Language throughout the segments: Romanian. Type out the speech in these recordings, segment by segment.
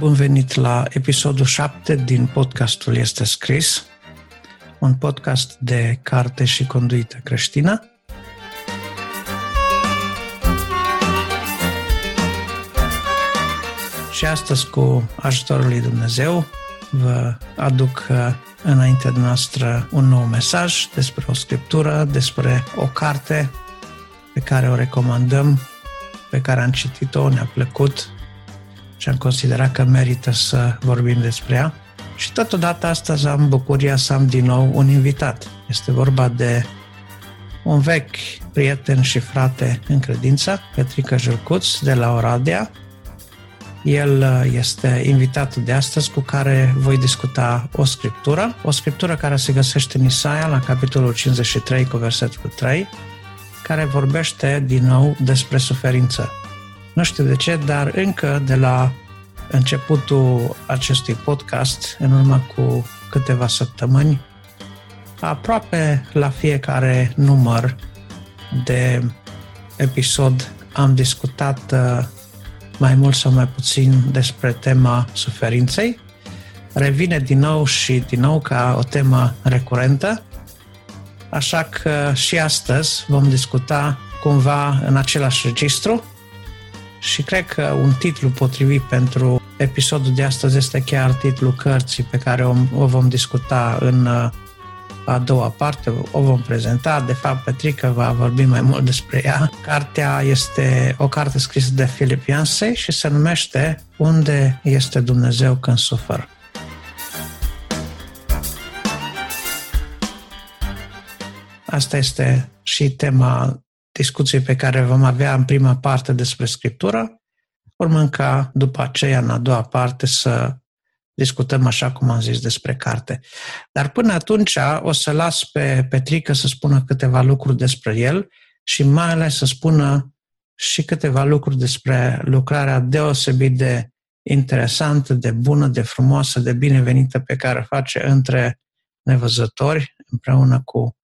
Bun venit la episodul 7 din podcastul Este Scris, un podcast de carte și conduită creștină. Și astăzi, cu ajutorul lui Dumnezeu, vă aduc uh, înaintea noastră un nou mesaj despre o scriptură, despre o carte pe care o recomandăm, pe care am citit-o, ne-a plăcut și am considerat că merită să vorbim despre ea. Și totodată astăzi am bucuria să am din nou un invitat. Este vorba de un vechi prieten și frate în credință, Petrica Jurcuț, de la Oradea. El uh, este invitatul de astăzi cu care voi discuta o scriptură, o scriptură care se găsește în Isaia la capitolul 53 cu versetul 3, care vorbește din nou despre suferință. Nu știu de ce, dar încă de la începutul acestui podcast, în urmă cu câteva săptămâni, aproape la fiecare număr de episod am discutat uh, mai mult sau mai puțin despre tema suferinței. Revine din nou și din nou ca o temă recurentă, așa că și astăzi vom discuta cumva în același registru, și cred că un titlu potrivit pentru episodul de astăzi este chiar titlul cărții pe care o, o vom discuta în uh, a doua parte, o vom prezenta. De fapt, Petrica va vorbi mai mult despre ea. Cartea este o carte scrisă de Philip Yancey și se numește Unde este Dumnezeu când sufer? Asta este și tema discuții pe care vom avea în prima parte despre Scriptură, urmând ca după aceea, în a doua parte, să discutăm, așa cum am zis, despre carte. Dar până atunci o să las pe Petrică să spună câteva lucruri despre el și mai ales să spună și câteva lucruri despre lucrarea deosebit de interesantă, de bună, de frumoasă, de binevenită pe care o face între nevăzători, împreună cu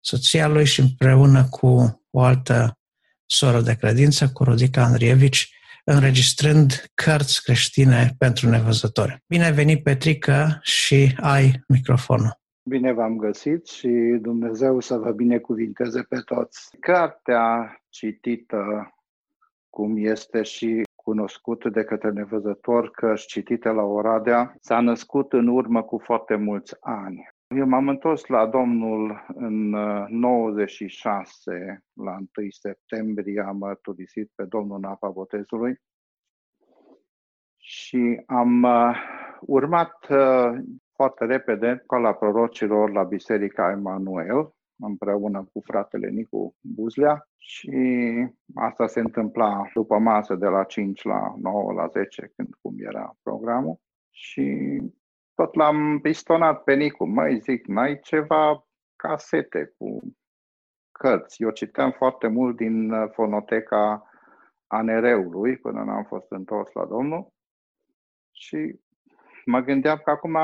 soția lui și împreună cu o altă soră de credință, cu Rodica Andrievici, înregistrând cărți creștine pentru nevăzători. Bine venit, Petrică, și ai microfonul. Bine v-am găsit și Dumnezeu să vă binecuvinteze pe toți. Cartea citită, cum este și cunoscut de către nevăzători, că citită la Oradea, s-a născut în urmă cu foarte mulți ani. Eu m-am întors la Domnul în 96, uh, la 1 septembrie, am mărturisit pe Domnul în apa botezului și am uh, urmat uh, foarte repede ca la prorocilor la Biserica Emanuel, împreună cu fratele Nicu Buzlea și asta se întâmpla după masă de la 5 la 9 la 10, când cum era programul. Și tot l-am pistonat pe Nicu. Măi, zic, n-ai ceva casete cu cărți. Eu citeam foarte mult din uh, fonoteca ANR-ului până n-am fost întors la Domnul și mă gândeam că acum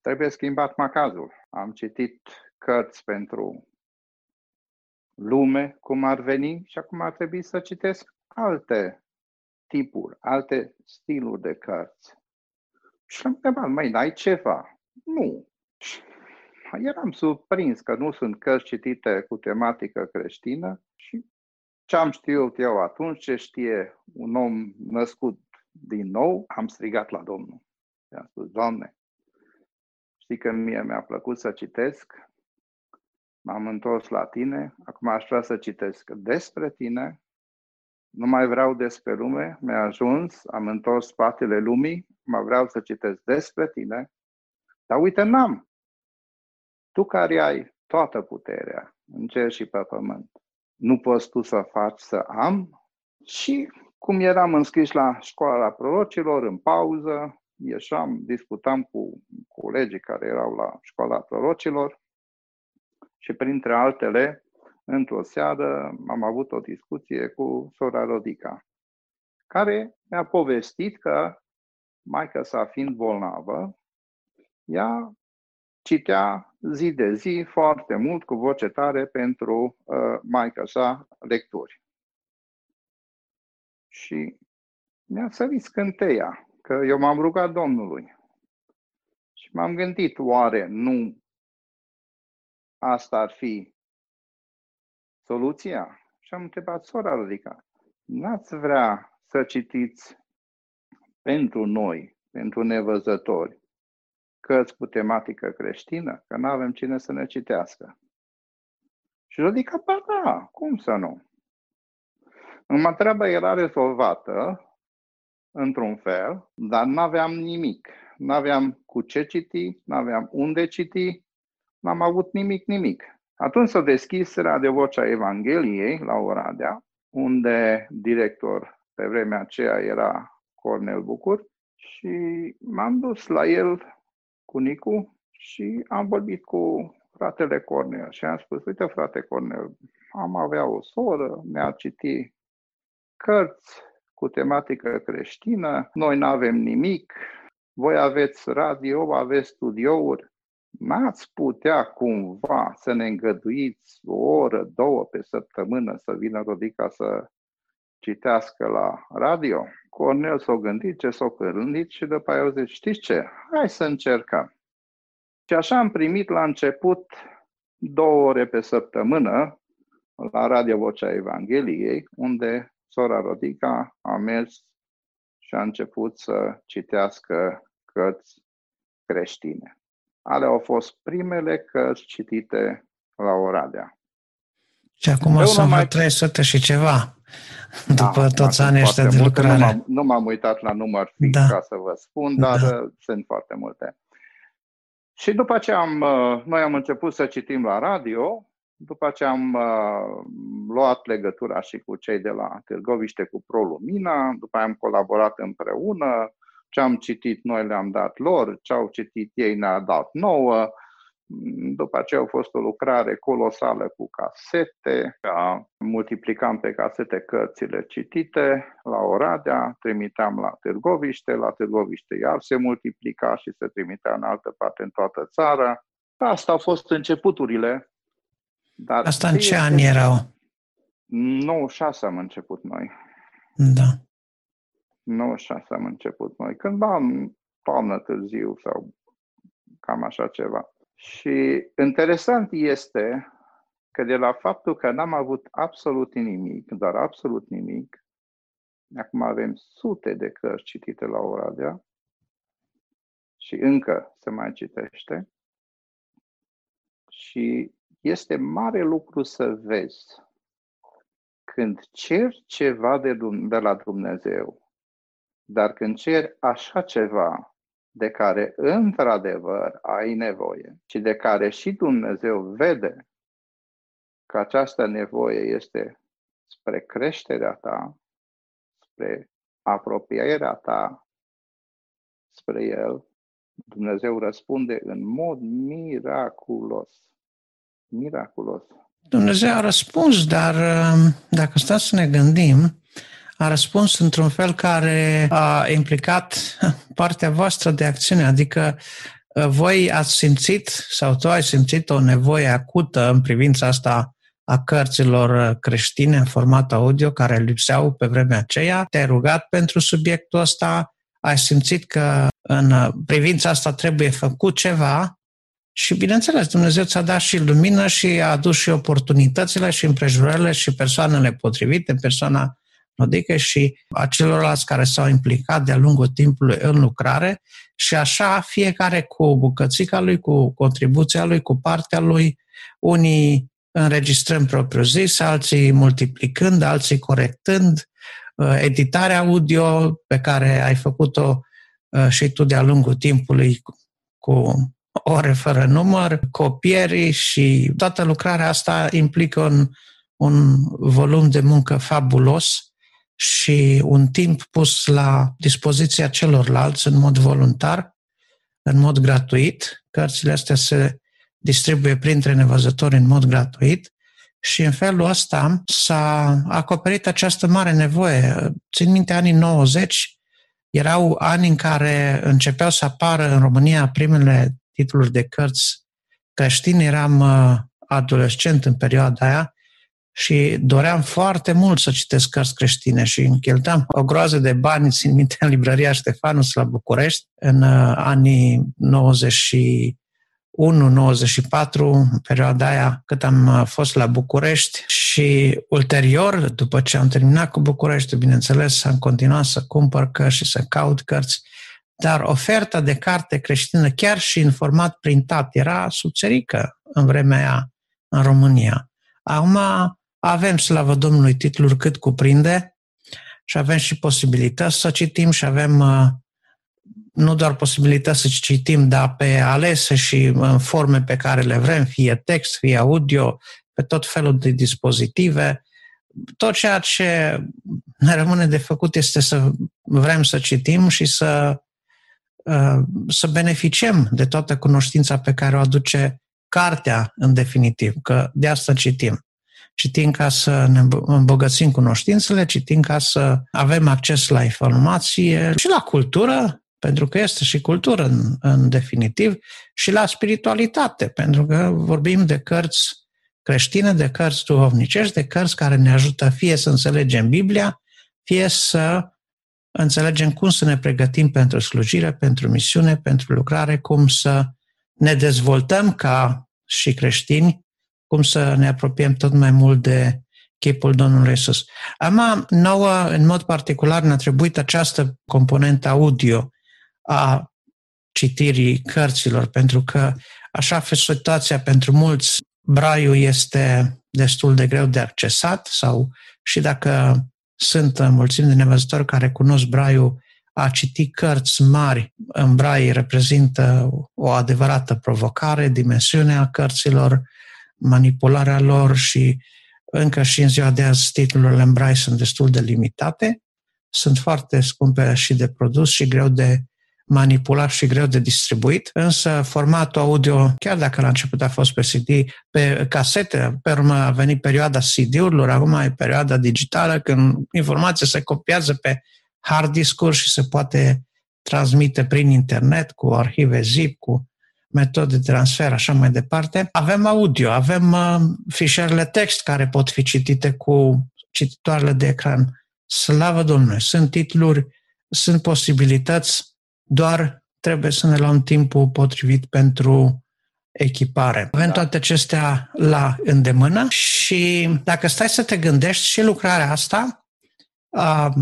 trebuie schimbat macazul. Am citit cărți pentru lume, cum ar veni, și acum ar trebui să citesc alte tipuri, alte stiluri de cărți. Și am întrebat, mai n-ai ceva? Nu. Eram surprins că nu sunt cărți citite cu tematică creștină și ce am știut eu atunci, ce știe un om născut din nou, am strigat la Domnul. I-am spus, Doamne, știi că mie mi-a plăcut să citesc, m-am întors la tine, acum aș vrea să citesc despre tine, nu mai vreau despre lume, mi-a ajuns, am întors spatele lumii, mă vreau să citesc despre tine, dar uite, n-am. Tu care ai toată puterea în cer și pe pământ, nu poți tu să faci să am? Și cum eram înscris la școala la prorocilor, în pauză, ieșam, discutam cu colegii care erau la școala prorocilor și printre altele, într-o seară am avut o discuție cu sora Rodica, care mi-a povestit că maica sa fiind bolnavă, ea citea zi de zi foarte mult cu voce tare pentru uh, maica sa lecturi. Și mi-a sărit scânteia. că eu m-am rugat Domnului și m-am gândit, oare nu asta ar fi soluția? Și am întrebat sora Rodica, n-ați vrea să citiți pentru noi, pentru nevăzători, cărți cu tematică creștină, că nu avem cine să ne citească. Și Rodica, ba da, cum să nu? Numai treaba era rezolvată într-un fel, dar nu aveam nimic. Nu aveam cu ce citi, nu aveam unde citi, n-am avut nimic, nimic. Atunci s-a deschis Radio Vocea Evangheliei la Oradea, unde director pe vremea aceea era Cornel Bucur și m-am dus la el cu Nicu și am vorbit cu fratele Cornel și am spus, uite frate Cornel, am avea o soră, mi-a citit cărți cu tematică creștină, noi nu avem nimic, voi aveți radio, aveți studiouri, n-ați putea cumva să ne îngăduiți o oră, două pe săptămână să vină Rodica să citească la radio? Cornel s-a gândit ce s-a gândit și după aia au zis, știți ce, hai să încercăm. Și așa am primit la început două ore pe săptămână la Radio Vocea Evangheliei, unde sora Rodica a mers și a început să citească cărți creștine. Ale au fost primele cărți citite la Oradea. Și acum Eu sunt mai 300 și ceva, da, după toți anii ăștia de lucrare. Nu m-am, nu m-am uitat la număr fix da. ca să vă spun, dar da. Uh, sunt foarte multe. Și după ce am, uh, noi am început să citim la radio, după ce am uh, luat legătura și cu cei de la Târgoviște, cu ProLumina, după aia am colaborat împreună, ce am citit noi le-am dat lor, ce au citit ei ne-a dat nouă. După aceea a fost o lucrare colosală cu casete, multiplicam pe casete cărțile citite la Oradea, trimiteam la Târgoviște, la Târgoviște iar se multiplica și se trimitea în altă parte în toată țara. Asta au fost începuturile. Dar Asta în ce ani erau? 96 am început noi. Da. 96 am început noi, cândva în toamnă târziu sau cam așa ceva. Și interesant este că de la faptul că n-am avut absolut nimic, doar absolut nimic, acum avem sute de cărți citite la Oradea și încă se mai citește. Și este mare lucru să vezi când cer ceva de, de la Dumnezeu dar când ceri așa ceva de care într-adevăr ai nevoie și de care și Dumnezeu vede că această nevoie este spre creșterea ta, spre apropierea ta spre El, Dumnezeu răspunde în mod miraculos. Miraculos. Dumnezeu a răspuns, dar um, dacă stați să ne gândim, a răspuns într-un fel care a implicat partea voastră de acțiune, adică uh, voi ați simțit sau tu ai simțit o nevoie acută în privința asta a cărților uh, creștine în format audio care lipseau pe vremea aceea, te-ai rugat pentru subiectul ăsta, ai simțit că în uh, privința asta trebuie făcut ceva? Și, bineînțeles, Dumnezeu ți-a dat și lumină și a adus și oportunitățile și împrejurările și persoanele potrivite, persoana Nodică și a celorlalți care s-au implicat de-a lungul timpului în lucrare și așa fiecare cu bucățica lui, cu contribuția lui, cu partea lui, unii înregistrând propriu zis, alții multiplicând, alții corectând, uh, editarea audio pe care ai făcut-o uh, și tu de-a lungul timpului cu ore fără număr, copierii și toată lucrarea asta implică un, un volum de muncă fabulos și un timp pus la dispoziția celorlalți în mod voluntar, în mod gratuit. Cărțile astea se distribuie printre nevăzători în mod gratuit și în felul ăsta s-a acoperit această mare nevoie. Țin minte, anii 90 erau ani în care începeau să apară în România primele titluri de cărți creștine. Eram uh, adolescent în perioada aia și doream foarte mult să citesc cărți creștine și încheltam o groază de bani, țin minte, în librăria Ștefanus la București, în uh, anii 91-94, în perioada aia cât am uh, fost la București și ulterior, după ce am terminat cu București, bineînțeles, am continuat să cumpăr cărți și să caut cărți, dar oferta de carte creștină, chiar și în format printat, era subțerică în vremea aia în România. Acum avem, slavă Domnului, titluri cât cuprinde și avem și posibilități să citim și avem uh, nu doar posibilități să citim, dar pe alese și în forme pe care le vrem, fie text, fie audio, pe tot felul de dispozitive. Tot ceea ce ne rămâne de făcut este să vrem să citim și să, uh, să beneficiem de toată cunoștința pe care o aduce cartea în definitiv, că de asta citim citim ca să ne îmbogățim cunoștințele, citim ca să avem acces la informație și la cultură, pentru că este și cultură în, în definitiv, și la spiritualitate, pentru că vorbim de cărți creștine, de cărți duhovnicești, de cărți care ne ajută fie să înțelegem Biblia, fie să înțelegem cum să ne pregătim pentru slujire, pentru misiune, pentru lucrare, cum să ne dezvoltăm ca și creștini cum să ne apropiem tot mai mult de chipul Domnului Isus. Am nouă, în mod particular, ne-a trebuit această componentă audio a citirii cărților, pentru că așa fe situația pentru mulți, braiul este destul de greu de accesat sau și dacă sunt mulțimi de nevăzători care cunosc braiul, a citi cărți mari în brai reprezintă o adevărată provocare, dimensiunea cărților, manipularea lor și încă și în ziua de azi titlurile în brai sunt destul de limitate, sunt foarte scumpe și de produs și greu de manipulat și greu de distribuit, însă formatul audio, chiar dacă la început a fost pe CD, pe casete, pe urmă a venit perioada CD-urilor, acum e perioada digitală, când informația se copiază pe hard discuri și se poate transmite prin internet cu arhive zip, cu metode de transfer, așa mai departe. Avem audio, avem uh, fișierele text care pot fi citite cu cititoarele de ecran. Slavă Domnului! Sunt titluri, sunt posibilități, doar trebuie să ne luăm timpul potrivit pentru echipare. Avem da. toate acestea la îndemână și dacă stai să te gândești și lucrarea asta a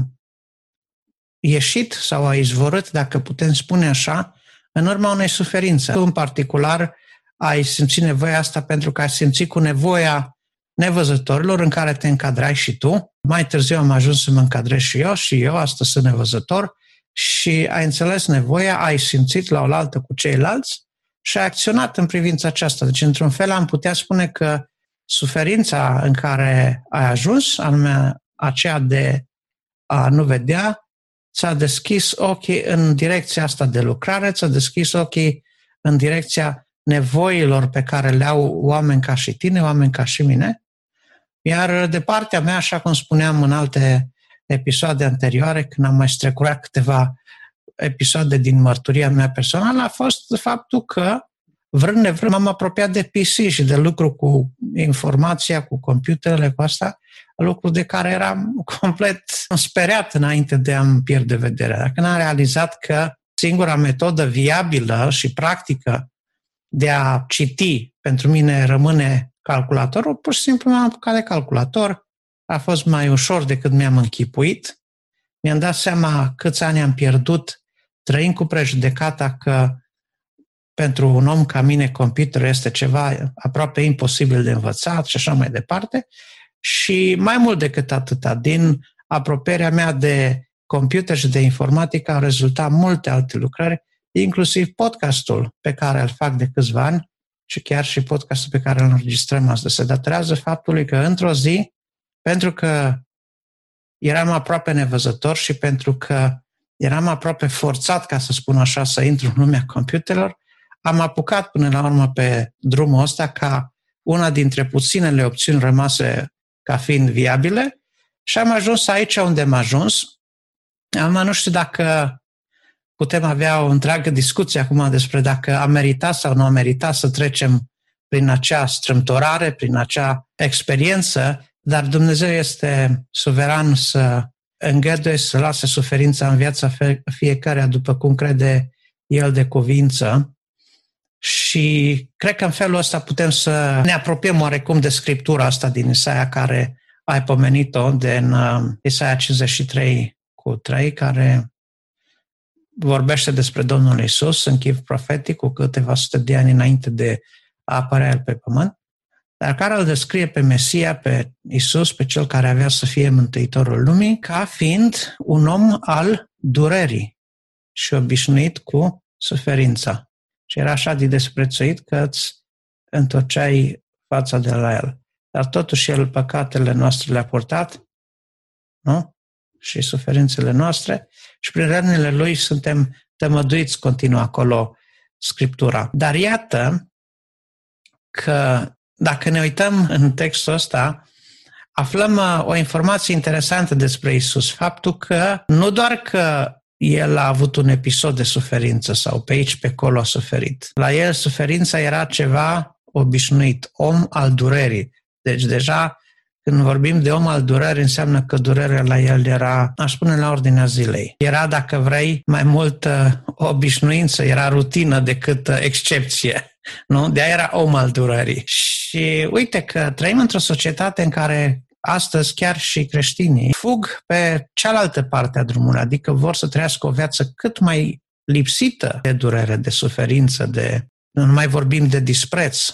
ieșit sau a izvorât, dacă putem spune așa, în urma unei suferințe. Tu, în particular, ai simțit nevoia asta pentru că ai simțit cu nevoia nevăzătorilor în care te încadrai și tu. Mai târziu am ajuns să mă încadrez și eu și eu astăzi sunt nevăzător și ai înțeles nevoia, ai simțit la oaltă cu ceilalți și ai acționat în privința aceasta. Deci, într-un fel, am putea spune că suferința în care ai ajuns, anume aceea de a nu vedea, ți-a deschis ochii în direcția asta de lucrare, ți-a deschis ochii în direcția nevoilor pe care le au oameni ca și tine, oameni ca și mine. Iar de partea mea, așa cum spuneam în alte episoade anterioare, când am mai strecurat câteva episoade din mărturia mea personală, a fost faptul că, vrând nevrând, m-am apropiat de PC și de lucru cu informația, cu computerele, cu asta, lucru de care eram complet speriat înainte de a-mi pierde vederea. Dacă n-am realizat că singura metodă viabilă și practică de a citi pentru mine rămâne calculatorul, pur și simplu m-am apucat de calculator. A fost mai ușor decât mi-am închipuit. Mi-am dat seama câți ani am pierdut trăind cu prejudecata că pentru un om ca mine computer este ceva aproape imposibil de învățat și așa mai departe. Și mai mult decât atâta, din apropierea mea de computer și de informatică au rezultat multe alte lucrări, inclusiv podcastul pe care îl fac de câțiva ani și chiar și podcastul pe care îl înregistrăm astăzi. Se datorează faptului că într-o zi, pentru că eram aproape nevăzător și pentru că eram aproape forțat, ca să spun așa, să intru în lumea computerelor, am apucat până la urmă pe drumul ăsta ca una dintre puținele opțiuni rămase ca fiind viabile și am ajuns aici unde am ajuns. Am nu știu dacă putem avea o întreagă discuție acum despre dacă a meritat sau nu a meritat să trecem prin acea strâmtorare, prin acea experiență dar Dumnezeu este suveran să îngăduie să lase suferința în viața fiecare după cum crede el de cuvință și cred că în felul ăsta putem să ne apropiem oarecum de scriptura asta din Isaia care ai pomenit-o, din uh, Isaia 53 cu 3, care vorbește despre Domnul Isus în chip profetic cu câteva sute de ani înainte de a apărea El pe pământ, dar care îl descrie pe Mesia, pe Isus, pe cel care avea să fie Mântuitorul lumii, ca fiind un om al durerii și obișnuit cu suferința. Și era așa de desprețuit că îți întorceai fața de la el. Dar totuși el păcatele noastre le-a purtat, nu? Și suferințele noastre și prin rănile lui suntem tămăduiți continuu acolo Scriptura. Dar iată că dacă ne uităm în textul ăsta, aflăm uh, o informație interesantă despre Isus. Faptul că nu doar că el a avut un episod de suferință sau pe aici, pe acolo a suferit. La el suferința era ceva obișnuit, om al durerii. Deci deja când vorbim de om al durerii, înseamnă că durerea la el era, aș spune, la ordinea zilei. Era, dacă vrei, mai mult obișnuință, era rutină decât excepție. Nu? De aia era om al durerii. Și uite că trăim într-o societate în care astăzi chiar și creștinii fug pe cealaltă parte a drumului, adică vor să trăiască o viață cât mai lipsită de durere, de suferință, de nu mai vorbim de dispreț,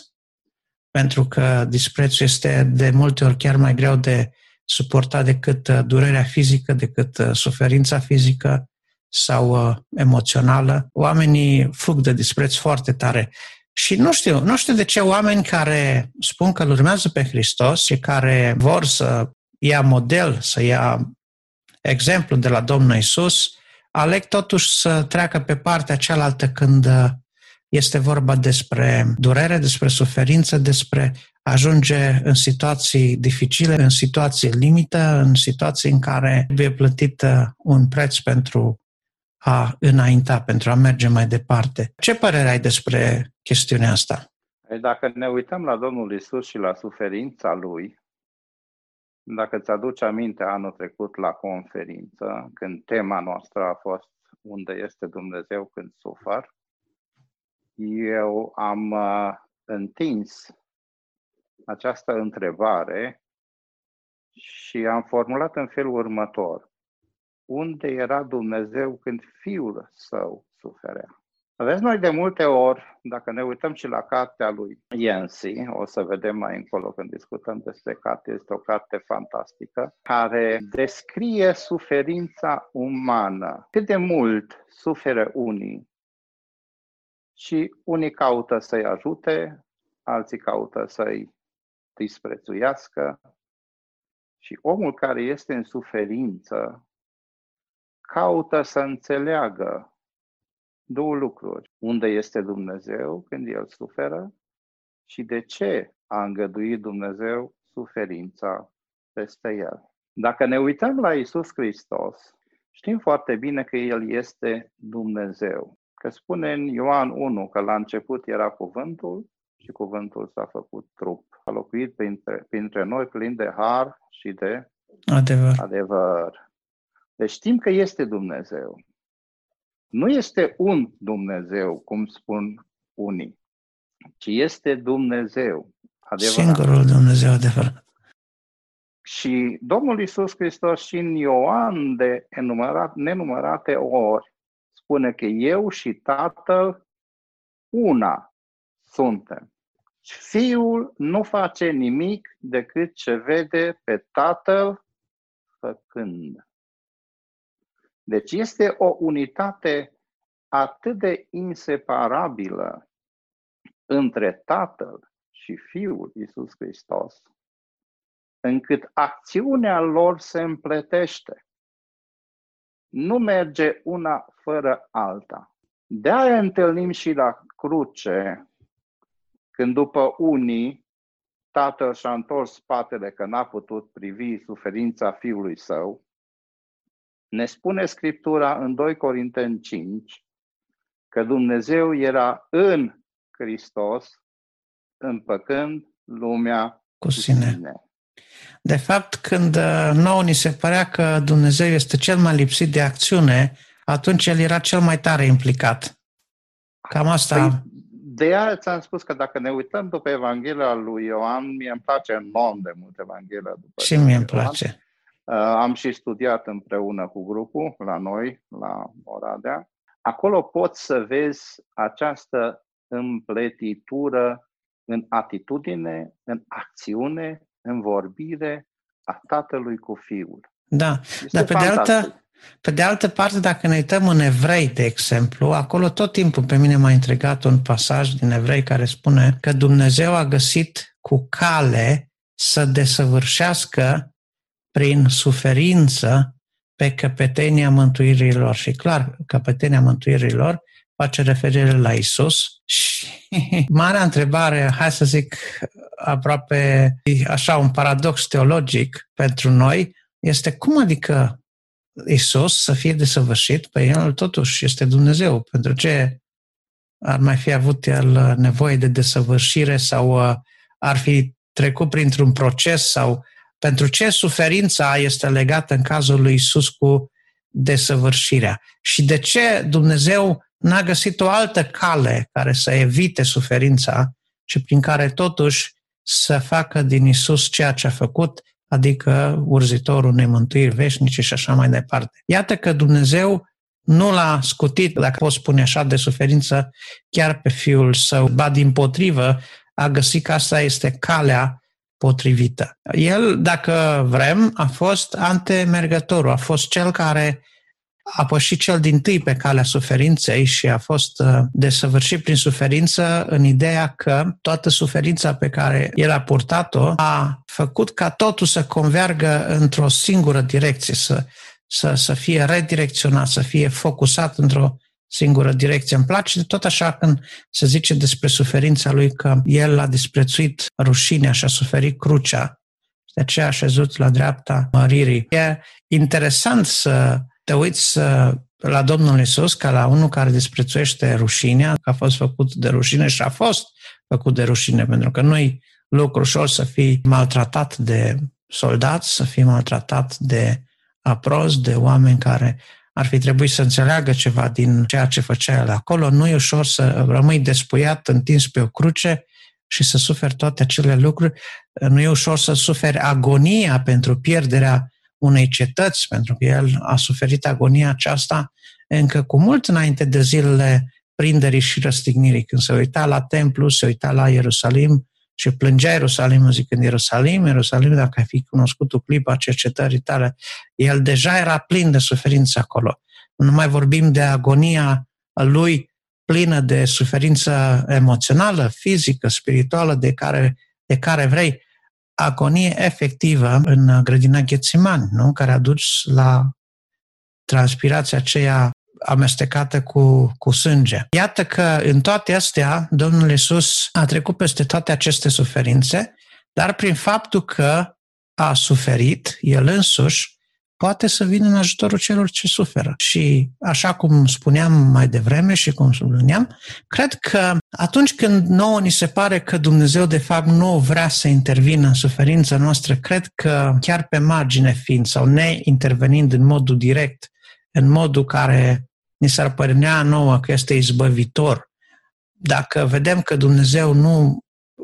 pentru că disprețul este de multe ori chiar mai greu de suportat decât uh, durerea fizică, decât uh, suferința fizică sau uh, emoțională. Oamenii fug de dispreț foarte tare. Și nu știu, nu știu de ce oameni care spun că îl urmează pe Hristos și care vor să ia model, să ia exemplu de la Domnul Isus, aleg totuși să treacă pe partea cealaltă când este vorba despre durere, despre suferință, despre ajunge în situații dificile, în situații limită, în situații în care trebuie plătit un preț pentru a înainta, pentru a merge mai departe. Ce părere ai despre chestiunea asta? Păi dacă ne uităm la Domnul Isus și la suferința Lui, dacă ți aduci aminte anul trecut la conferință, când tema noastră a fost unde este Dumnezeu când sufăr, eu am uh, întins această întrebare și am formulat în felul următor unde era Dumnezeu când Fiul Său suferea. Aveți noi de multe ori, dacă ne uităm și la cartea lui Yancy, o să vedem mai încolo când discutăm despre carte, este o carte fantastică, care descrie suferința umană. Cât de mult suferă unii și unii caută să-i ajute, alții caută să-i disprețuiască și omul care este în suferință caută să înțeleagă două lucruri. Unde este Dumnezeu când El suferă și de ce a îngăduit Dumnezeu suferința peste El. Dacă ne uităm la Isus Hristos, știm foarte bine că El este Dumnezeu. Că spune în Ioan 1 că la început era cuvântul și cuvântul s-a făcut trup. A locuit printre, printre noi plin de har și de adevăr. adevăr. Deci știm că este Dumnezeu. Nu este un Dumnezeu, cum spun unii, ci este Dumnezeu. Adevărat. Singurul Dumnezeu adevărat. Și Domnul Isus Hristos și în Ioan de enumerat, nenumărate ori spune că eu și Tatăl una suntem. Fiul nu face nimic decât ce vede pe Tatăl făcând. Deci este o unitate atât de inseparabilă între Tatăl și Fiul Isus Hristos, încât acțiunea lor se împletește. Nu merge una fără alta. De aia întâlnim și la cruce, când după unii tatăl și-a întors spatele că n-a putut privi suferința fiului său, ne spune Scriptura în 2 Corinteni 5 că Dumnezeu era în Hristos împăcând lumea cu sine. Cu sine. De fapt, când uh, nouă ni se părea că Dumnezeu este cel mai lipsit de acțiune, atunci El era cel mai tare implicat. Cam asta... Păi, de aia ți-am spus că dacă ne uităm după Evanghelia lui Ioan, mie îmi place enorm de mult Evanghelia după Și mie îmi place. Uh, am și studiat împreună cu grupul la noi, la Oradea. Acolo poți să vezi această împletitură în atitudine, în acțiune, în vorbire a tatălui cu fiul. Da, este dar pe de, altă, pe de altă parte, dacă ne uităm în evrei, de exemplu, acolo tot timpul pe mine m-a intrigat un pasaj din evrei care spune că Dumnezeu a găsit cu cale să desăvârșească prin suferință pe căpetenia mântuirilor. Și clar, căpetenia mântuirilor face referire la Isus. Și marea întrebare, hai să zic aproape așa un paradox teologic pentru noi, este cum adică Isus să fie desăvârșit? Pe El totuși este Dumnezeu. Pentru ce ar mai fi avut El nevoie de desăvârșire sau uh, ar fi trecut printr-un proces sau pentru ce suferința este legată în cazul lui Isus cu desăvârșirea? Și de ce Dumnezeu n-a găsit o altă cale care să evite suferința și prin care totuși să facă din Isus ceea ce a făcut, adică urzitorul unei mântuiri veșnice și așa mai departe. Iată că Dumnezeu nu l-a scutit, dacă pot spune așa, de suferință chiar pe Fiul Său, ba din potrivă, a găsit că asta este calea potrivită. El, dacă vrem, a fost antemergătorul, a fost cel care a pășit cel din tâi pe calea suferinței și a fost uh, desăvârșit prin suferință în ideea că toată suferința pe care el a purtat-o a făcut ca totul să convergă într-o singură direcție, să, să, să fie redirecționat, să fie focusat într-o singură direcție. Îmi place tot așa când se zice despre suferința lui că el a disprețuit rușinea și a suferit crucea. De aceea a șezut la dreapta măririi. E interesant să te uiți uh, la Domnul Isus ca la unul care disprețuiește rușinea, că a fost făcut de rușine și a fost făcut de rușine, pentru că nu-i lucru ușor să fii maltratat de soldați, să fii maltratat de aprozi, de oameni care ar fi trebuit să înțeleagă ceva din ceea ce făcea el acolo. Nu e ușor să rămâi despuiat, întins pe o cruce și să suferi toate acele lucruri. Nu e ușor să suferi agonia pentru pierderea unei cetăți, pentru că el a suferit agonia aceasta încă cu mult înainte de zilele prinderii și răstignirii. Când se uita la templu, se uita la Ierusalim și plângea Ierusalim zicând Ierusalim, Ierusalim, dacă ai fi cunoscut o clipă a cercetării tale, el deja era plin de suferință acolo. Nu mai vorbim de agonia lui plină de suferință emoțională, fizică, spirituală, de care, de care vrei agonie efectivă în grădina Ghețiman, nu? care a dus la transpirația aceea amestecată cu, cu sânge. Iată că în toate astea Domnul Iisus a trecut peste toate aceste suferințe, dar prin faptul că a suferit El însuși, poate să vină în ajutorul celor ce suferă. Și așa cum spuneam mai devreme și cum subliniam, cred că atunci când nouă ni se pare că Dumnezeu de fapt nu vrea să intervină în suferința noastră, cred că chiar pe margine fiind sau neintervenind în modul direct, în modul care ni s-ar părea nouă că este izbăvitor, dacă vedem că Dumnezeu nu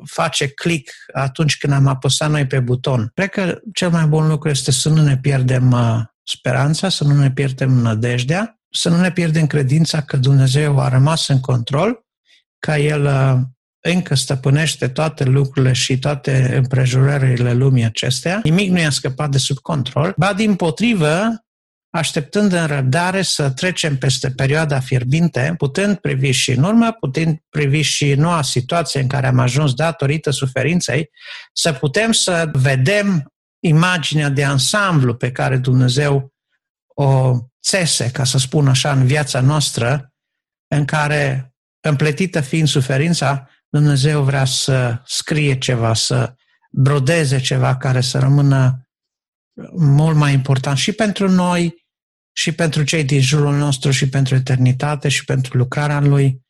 face click atunci când am apăsat noi pe buton. Cred că cel mai bun lucru este să nu ne pierdem uh, speranța, să nu ne pierdem nădejdea, să nu ne pierdem credința că Dumnezeu a rămas în control, că El uh, încă stăpânește toate lucrurile și toate împrejurările lumii acestea. Nimic nu i-a scăpat de sub control. Ba din potrivă, așteptând în răbdare să trecem peste perioada fierbinte, putând privi și în urmă, putând privi și noua situație în care am ajuns datorită suferinței, să putem să vedem imaginea de ansamblu pe care Dumnezeu o țese, ca să spun așa, în viața noastră, în care, împletită fiind suferința, Dumnezeu vrea să scrie ceva, să brodeze ceva care să rămână mult mai important și pentru noi și pentru cei din jurul nostru și pentru eternitate și pentru lucrarea Lui.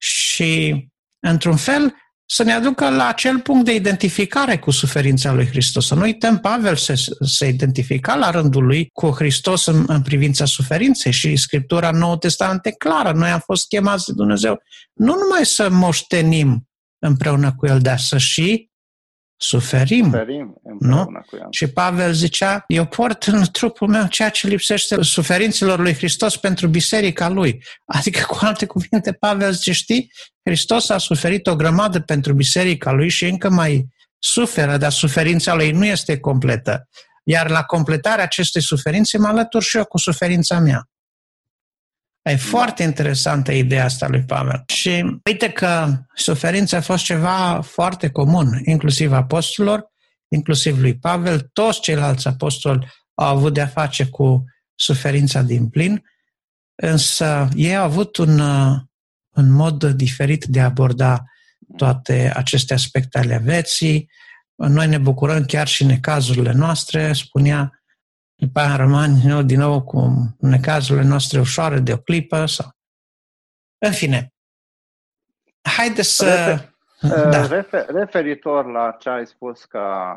Și, într-un fel, să ne aducă la acel punct de identificare cu suferința lui Hristos. Să nu uităm, Pavel se, se identifica la rândul lui cu Hristos în, în privința suferinței și Scriptura Nouă Testament e clară. Noi am fost chemați de Dumnezeu nu numai să moștenim împreună cu El, dar să și suferim. Suferim nu? cu El. Și Pavel zicea, eu port în trupul meu ceea ce lipsește suferințelor lui Hristos pentru biserica lui. Adică, cu alte cuvinte, Pavel zice, știi, Hristos a suferit o grămadă pentru biserica lui și încă mai suferă, dar suferința lui nu este completă. Iar la completarea acestei suferințe mă alătur și eu cu suferința mea. E foarte interesantă ideea asta lui Pavel. Și uite că suferința a fost ceva foarte comun, inclusiv apostolilor, inclusiv lui Pavel, toți ceilalți apostoli au avut de-a face cu suferința din plin, însă ei au avut un, un mod diferit de a aborda toate aceste aspecte ale vieții. Noi ne bucurăm chiar și în cazurile noastre, spunea după aia rămân eu din nou cu necazurile noastre ușoare de o clipă sau... În fine, haideți să... Refer, da. refer, referitor la ce ai spus că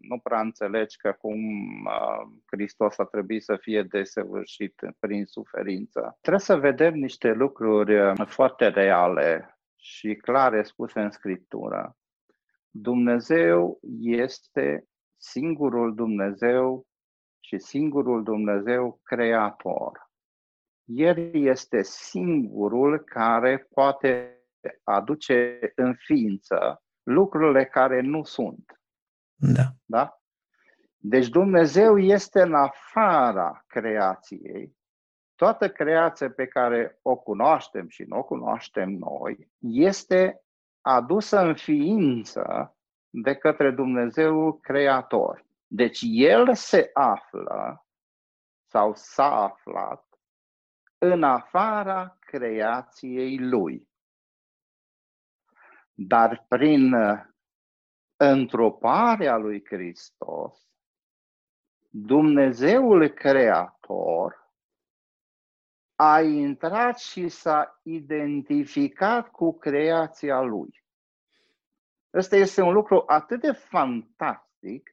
nu prea înțelegi că cum uh, Hristos a trebuit să fie desăvârșit prin suferință. Trebuie să vedem niște lucruri uh, foarte reale și clare spuse în Scriptură. Dumnezeu este singurul Dumnezeu și singurul Dumnezeu creator. El este singurul care poate aduce în ființă lucrurile care nu sunt. Da. da? Deci Dumnezeu este în afara creației. Toată creația pe care o cunoaștem și nu o cunoaștem noi este adusă în ființă de către Dumnezeu creator. Deci el se află sau s-a aflat în afara creației lui. Dar prin uh, întroparea lui Hristos, Dumnezeul Creator a intrat și s-a identificat cu creația lui. Ăsta este un lucru atât de fantastic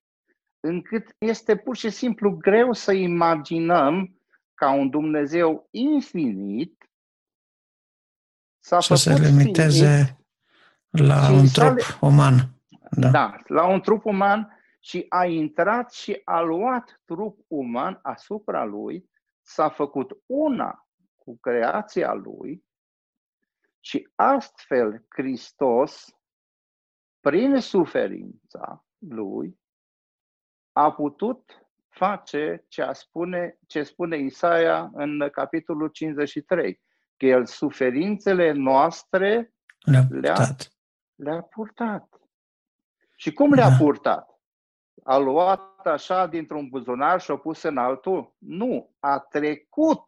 încât este pur și simplu greu să imaginăm ca un Dumnezeu infinit să se limiteze finit, la un trup le... uman. Da. da, la un trup uman și a intrat și a luat trup uman asupra lui, s-a făcut una cu creația lui și astfel Hristos, prin suferința lui, a putut face ce, a spune, ce spune Isaia în capitolul 53, că el suferințele noastre le-a purtat. Le-a, le purtat. Și cum le-a da. purtat? A luat așa dintr-un buzunar și a pus în altul? Nu, a trecut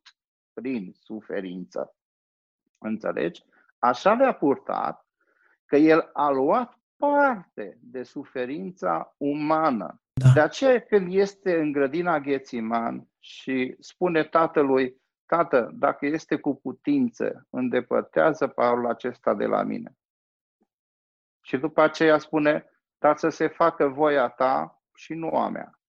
prin suferință. Înțelegi? Așa le-a purtat că el a luat parte de suferința umană. Da. De aceea când este în grădina Ghețiman și spune tatălui, Tată, dacă este cu putință, îndepărtează parul acesta de la mine. Și după aceea spune, dar să se facă voia ta și nu a mea.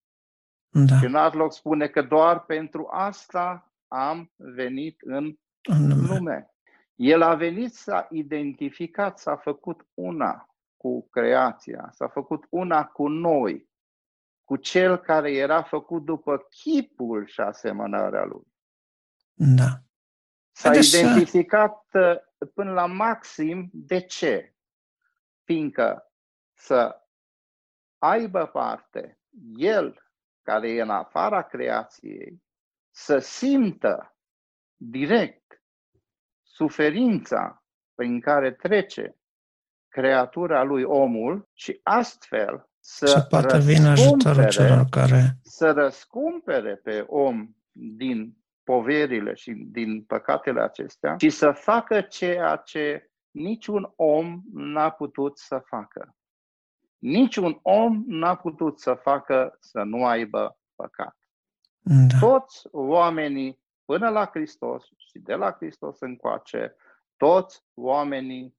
Da. Și în alt loc spune că doar pentru asta am venit în, în lume. lume. El a venit, s-a identificat, s-a făcut una cu creația, s-a făcut una cu noi, cu cel care era făcut după chipul și asemănarea lui. Da. S-a Haideți identificat să... Uh, până la maxim. De ce? Fiindcă să aibă parte el, care e în afara creației, să simtă direct suferința prin care trece creatura lui omul și astfel să, să poată vine ajutorul celor care... Să răscumpere pe om din poverile și din păcatele acestea și să facă ceea ce niciun om n-a putut să facă. Niciun om n-a putut să facă să nu aibă păcat. Da. Toți oamenii până la Hristos și de la Hristos încoace, toți oamenii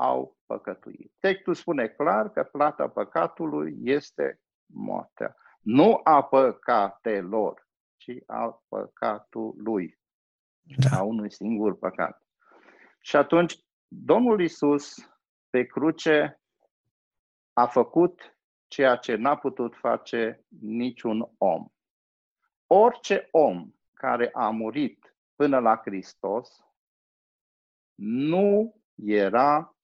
au păcătuit. Textul spune clar că plata păcatului este moartea. Nu a păcatelor, ci a păcatului. Da. A unui singur păcat. Și atunci, Domnul Isus pe cruce a făcut ceea ce n-a putut face niciun om. Orice om care a murit până la Hristos nu era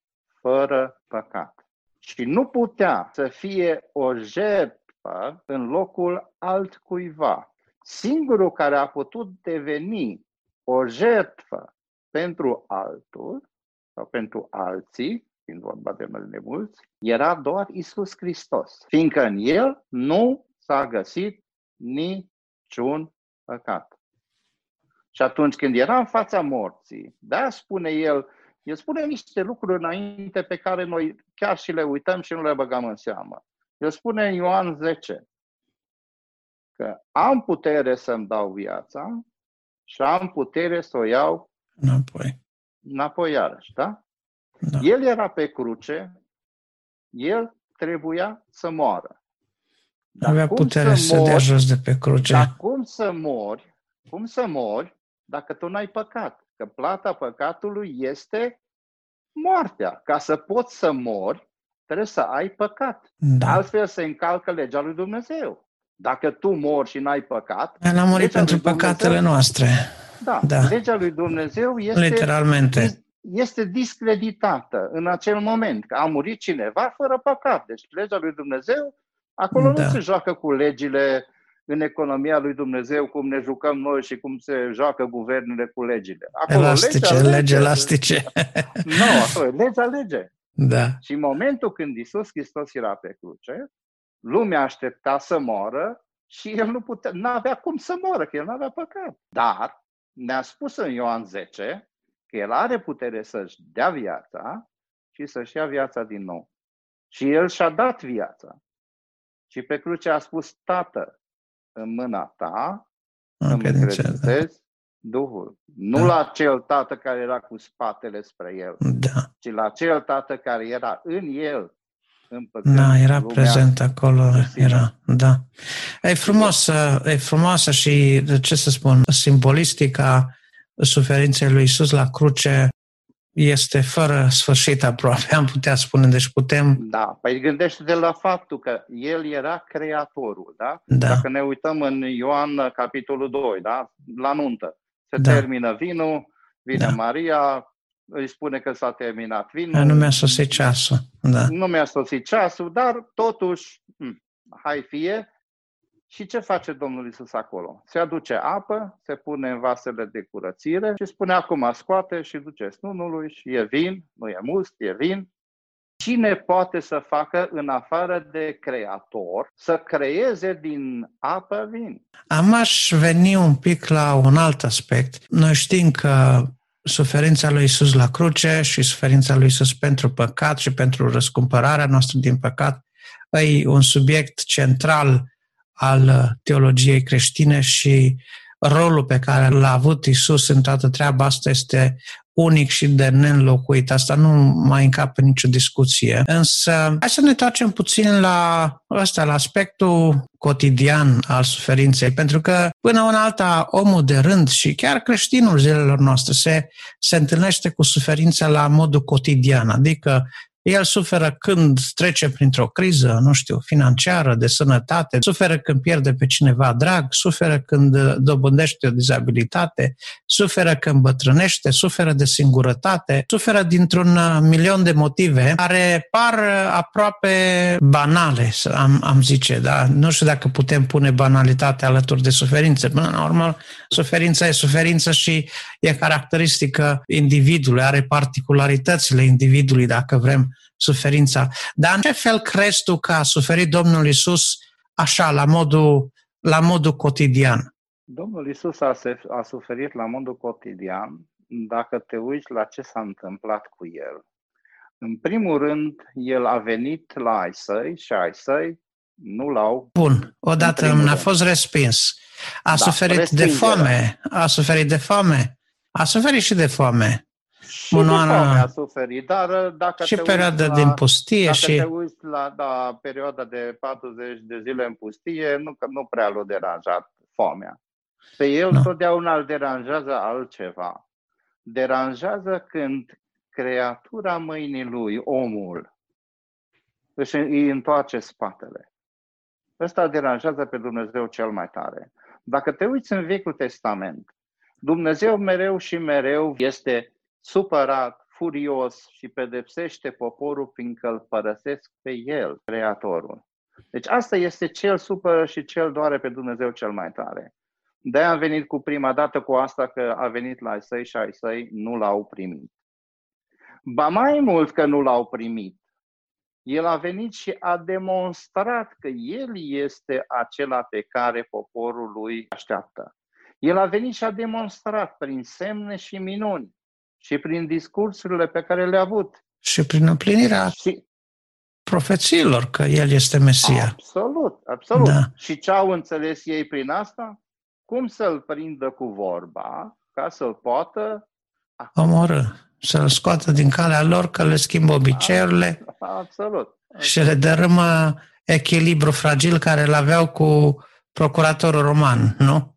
fără păcat. Și nu putea să fie o jertfă în locul altcuiva. Singurul care a putut deveni o jertfă pentru altul sau pentru alții, fiind vorba de mai mulți, era doar Isus Hristos, fiindcă în El nu s-a găsit niciun păcat. Și atunci când era în fața morții, da, spune el, el spune niște lucruri înainte pe care noi chiar și le uităm și nu le băgăm în seamă. El spune în Ioan 10 că am putere să-mi dau viața și am putere să o iau înapoi. Înapoi iarăși, da? da? El era pe cruce, el trebuia să moară. Dar Avea putere să, să mori, dea jos de pe cruce. Dar cum să mori, cum să mori dacă tu n-ai păcat? Că plata păcatului este moartea. Ca să poți să mori, trebuie să ai păcat. Da. Altfel se încalcă legea lui Dumnezeu. Dacă tu mori și n-ai păcat... El a murit pentru păcatele Dumnezeu, noastre. Da, da, legea lui Dumnezeu este... Literalmente. Este discreditată în acel moment. Că a murit cineva fără păcat. Deci legea lui Dumnezeu, acolo da. nu se joacă cu legile în economia lui Dumnezeu, cum ne jucăm noi și cum se joacă guvernele cu legile. Acolo, elastice, legea, lege elastice. nu, acolo, legea lege. Da. Și în momentul când Isus Hristos era pe cruce, lumea aștepta să moară și el nu putea, nu avea cum să moară, că el nu avea păcat. Dar ne-a spus în Ioan 10 că el are putere să-și dea viața și să-și ia viața din nou. Și el și-a dat viața. Și pe cruce a spus, Tată, în mâna ta, îmi încredințez Duhul. Nu da. la cel tată care era cu spatele spre el, da. ci la cel tată care era în el. Da, era prezent acolo, era, da. E frumos, e frumoasă și, ce să spun, simbolistica suferinței lui Isus la cruce este fără sfârșit aproape, am putea spune. Deci putem... Da, păi gândește de la faptul că El era creatorul, da? da? Dacă ne uităm în Ioan, capitolul 2, da? La nuntă. Se da. termină vinul, vine da. Maria, îi spune că s-a terminat vinul. Nu mi-a sosit ceasul, da. Nu mi-a sosit ceasul, dar totuși, hm, hai fie, și ce face Domnul Isus acolo? Se aduce apă, se pune în vasele de curățire și spune acum scoate și duce snunului și e vin, nu e must, e vin. Cine poate să facă în afară de creator să creeze din apă vin? Am aș veni un pic la un alt aspect. Noi știm că suferința lui Isus la cruce și suferința lui Isus pentru păcat și pentru răscumpărarea noastră din păcat e un subiect central al uh, teologiei creștine și rolul pe care l-a avut Isus în toată treaba asta este unic și de neînlocuit. Asta nu mai încape nicio discuție. Însă, hai să ne întoarcem puțin la ăsta, la aspectul cotidian al suferinței, pentru că până în alta omul de rând și chiar creștinul zilelor noastre se, se întâlnește cu suferința la modul cotidian, adică el suferă când trece printr-o criză, nu știu, financiară, de sănătate, suferă când pierde pe cineva drag, suferă când dobândește o dizabilitate, suferă când bătrânește, suferă de singurătate, suferă dintr-un uh, milion de motive care par uh, aproape banale, am, am zice, da? Nu știu dacă putem pune banalitate alături de suferință. Până la urmă, suferința e suferință și e caracteristică individului, are particularitățile individului, dacă vrem, suferința. Dar în ce fel crezi tu că a suferit Domnul Isus așa, la modul, la modul cotidian? Domnul Isus a, a suferit la modul cotidian dacă te uiți la ce s-a întâmplat cu el. În primul rând, el a venit la ai săi și ai săi nu l-au. Bun, odată a fost respins. A da, suferit de foame, a suferit de foame, a suferit și de foame. Și Monoana- de foame a suferit, dar uh, dacă și te perioada uiți la, din pustie dacă și... te uiți la da, perioada de 40 de zile în pustie, nu, că nu prea l-a deranjat foamea. Pe el Nu. totdeauna îl deranjează altceva. Deranjează când creatura mâinii lui, omul, își îi întoarce spatele. Ăsta îl deranjează pe Dumnezeu cel mai tare. Dacă te uiți în Vechiul Testament, Dumnezeu mereu și mereu este supărat, furios și pedepsește poporul fiindcă îl părăsesc pe el, Creatorul. Deci asta este cel supără și cel doare pe Dumnezeu cel mai tare. de a venit cu prima dată cu asta că a venit la ai săi și ai săi nu l-au primit. Ba mai mult că nu l-au primit, el a venit și a demonstrat că el este acela pe care poporul lui așteaptă. El a venit și a demonstrat prin semne și minuni și prin discursurile pe care le-a avut. Și prin împlinirea Și profețiilor că El este Mesia. Absolut, absolut. Da. Și ce au înțeles ei prin asta? Cum să-l prindă cu vorba ca să-l poată Omorâ. Să-L scoată din calea lor, că le schimbă obiceiurile Absolut. și le dărâmă echilibru fragil care îl aveau cu procuratorul roman, nu?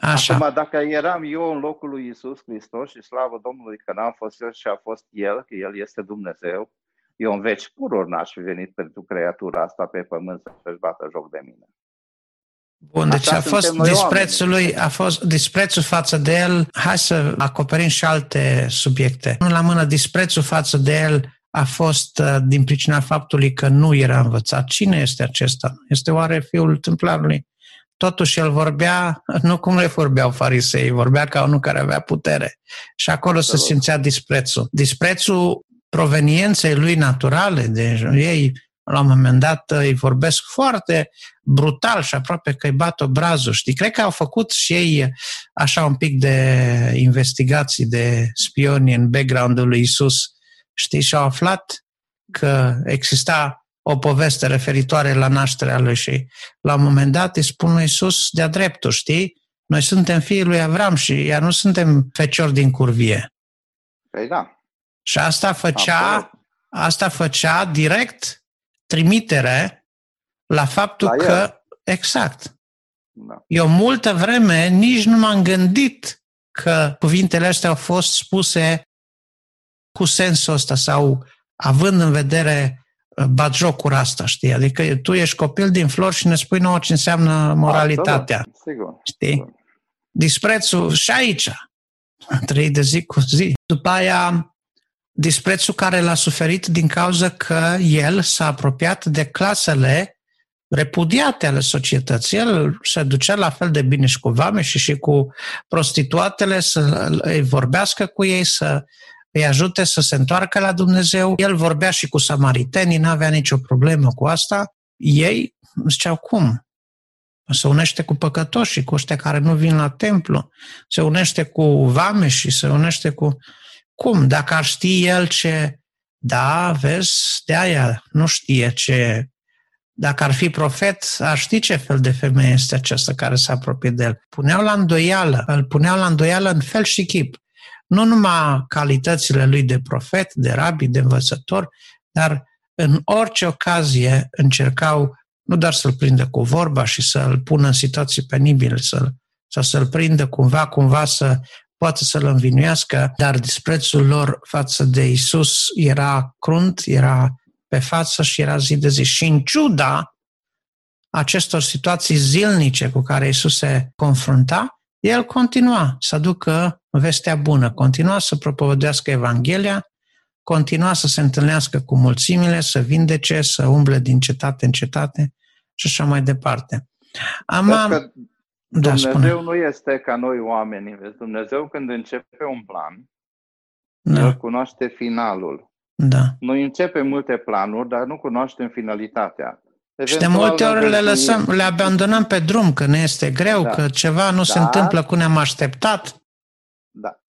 Așa. Acum, dacă eram eu în locul lui Isus Hristos și slavă Domnului că n-am fost eu și a fost El, că El este Dumnezeu, eu în veci pururi n-aș fi venit pentru creatura asta pe pământ să-și bată joc de mine. Bun, deci Așa a fost suntem noi disprețul lui, a fost disprețul față de el. Hai să acoperim și alte subiecte. Nu la mână, disprețul față de el a fost uh, din pricina faptului că nu era învățat. Cine este acesta? Este oare fiul templarului? Totuși el vorbea, nu cum le vorbeau farisei, vorbea ca unul care avea putere. Și acolo se Absolut. simțea disprețul. Disprețul provenienței lui naturale, de ei la un moment dat îi vorbesc foarte brutal și aproape că îi bat obrazul. Știi? Cred că au făcut și ei așa un pic de investigații de spioni în background-ul lui Isus. Știi? Și au aflat că exista o poveste referitoare la nașterea lui și la un moment dat îi spun lui Isus de-a dreptul, știi? Noi suntem fiii lui Avram și iar nu suntem feciori din curvie. Păi da. Și asta făcea, Absolut. asta făcea direct trimitere la faptul La el. că, exact, da. eu multă vreme nici nu m-am gândit că cuvintele astea au fost spuse cu sensul ăsta sau având în vedere uh, batjocura asta, știi? Adică tu ești copil din flori și ne spui nouă ce înseamnă moralitatea, Absolut, Sigur. știi? Disprețul și aici, trăi de zi cu zi. După aia, disprețul care l-a suferit din cauza că el s-a apropiat de clasele repudiate ale societății. El se ducea la fel de bine și cu vame și și cu prostituatele să îi vorbească cu ei, să îi ajute să se întoarcă la Dumnezeu. El vorbea și cu samaritenii, n-avea nicio problemă cu asta. Ei ziceau, cum? Se unește cu păcătoși, cu ăștia care nu vin la templu, se unește cu vame și se unește cu... Cum? Dacă ar ști el ce... Da, vezi, de aia nu știe ce... Dacă ar fi profet, ar ști ce fel de femeie este aceasta care se apropie de el. Puneau la îndoială, îl puneau la îndoială în fel și chip. Nu numai calitățile lui de profet, de rabi, de învățător, dar în orice ocazie încercau nu doar să-l prindă cu vorba și să-l pună în situații penibile, să sau să-l prindă cumva, cumva să poată să-l învinuiască, dar disprețul lor față de Isus era crunt, era pe față și era zi de zi. Și în ciuda acestor situații zilnice cu care Isus se confrunta, el continua să aducă vestea bună, continua să propovădească Evanghelia, continua să se întâlnească cu mulțimile, să vindece, să umble din cetate în cetate și așa mai departe. Am, Vezi că da, Dumnezeu spune. nu este ca noi oamenii. Vezi? Dumnezeu când începe un plan, Da, El cunoaște finalul. da. Noi începem multe planuri, dar nu cunoaștem finalitatea. Și de Eventual multe ori avem le și- lăsăm, le abandonăm pe drum, că ne este greu, Da. că ceva nu se Da. întâmplă cum ne-am așteptat. Da.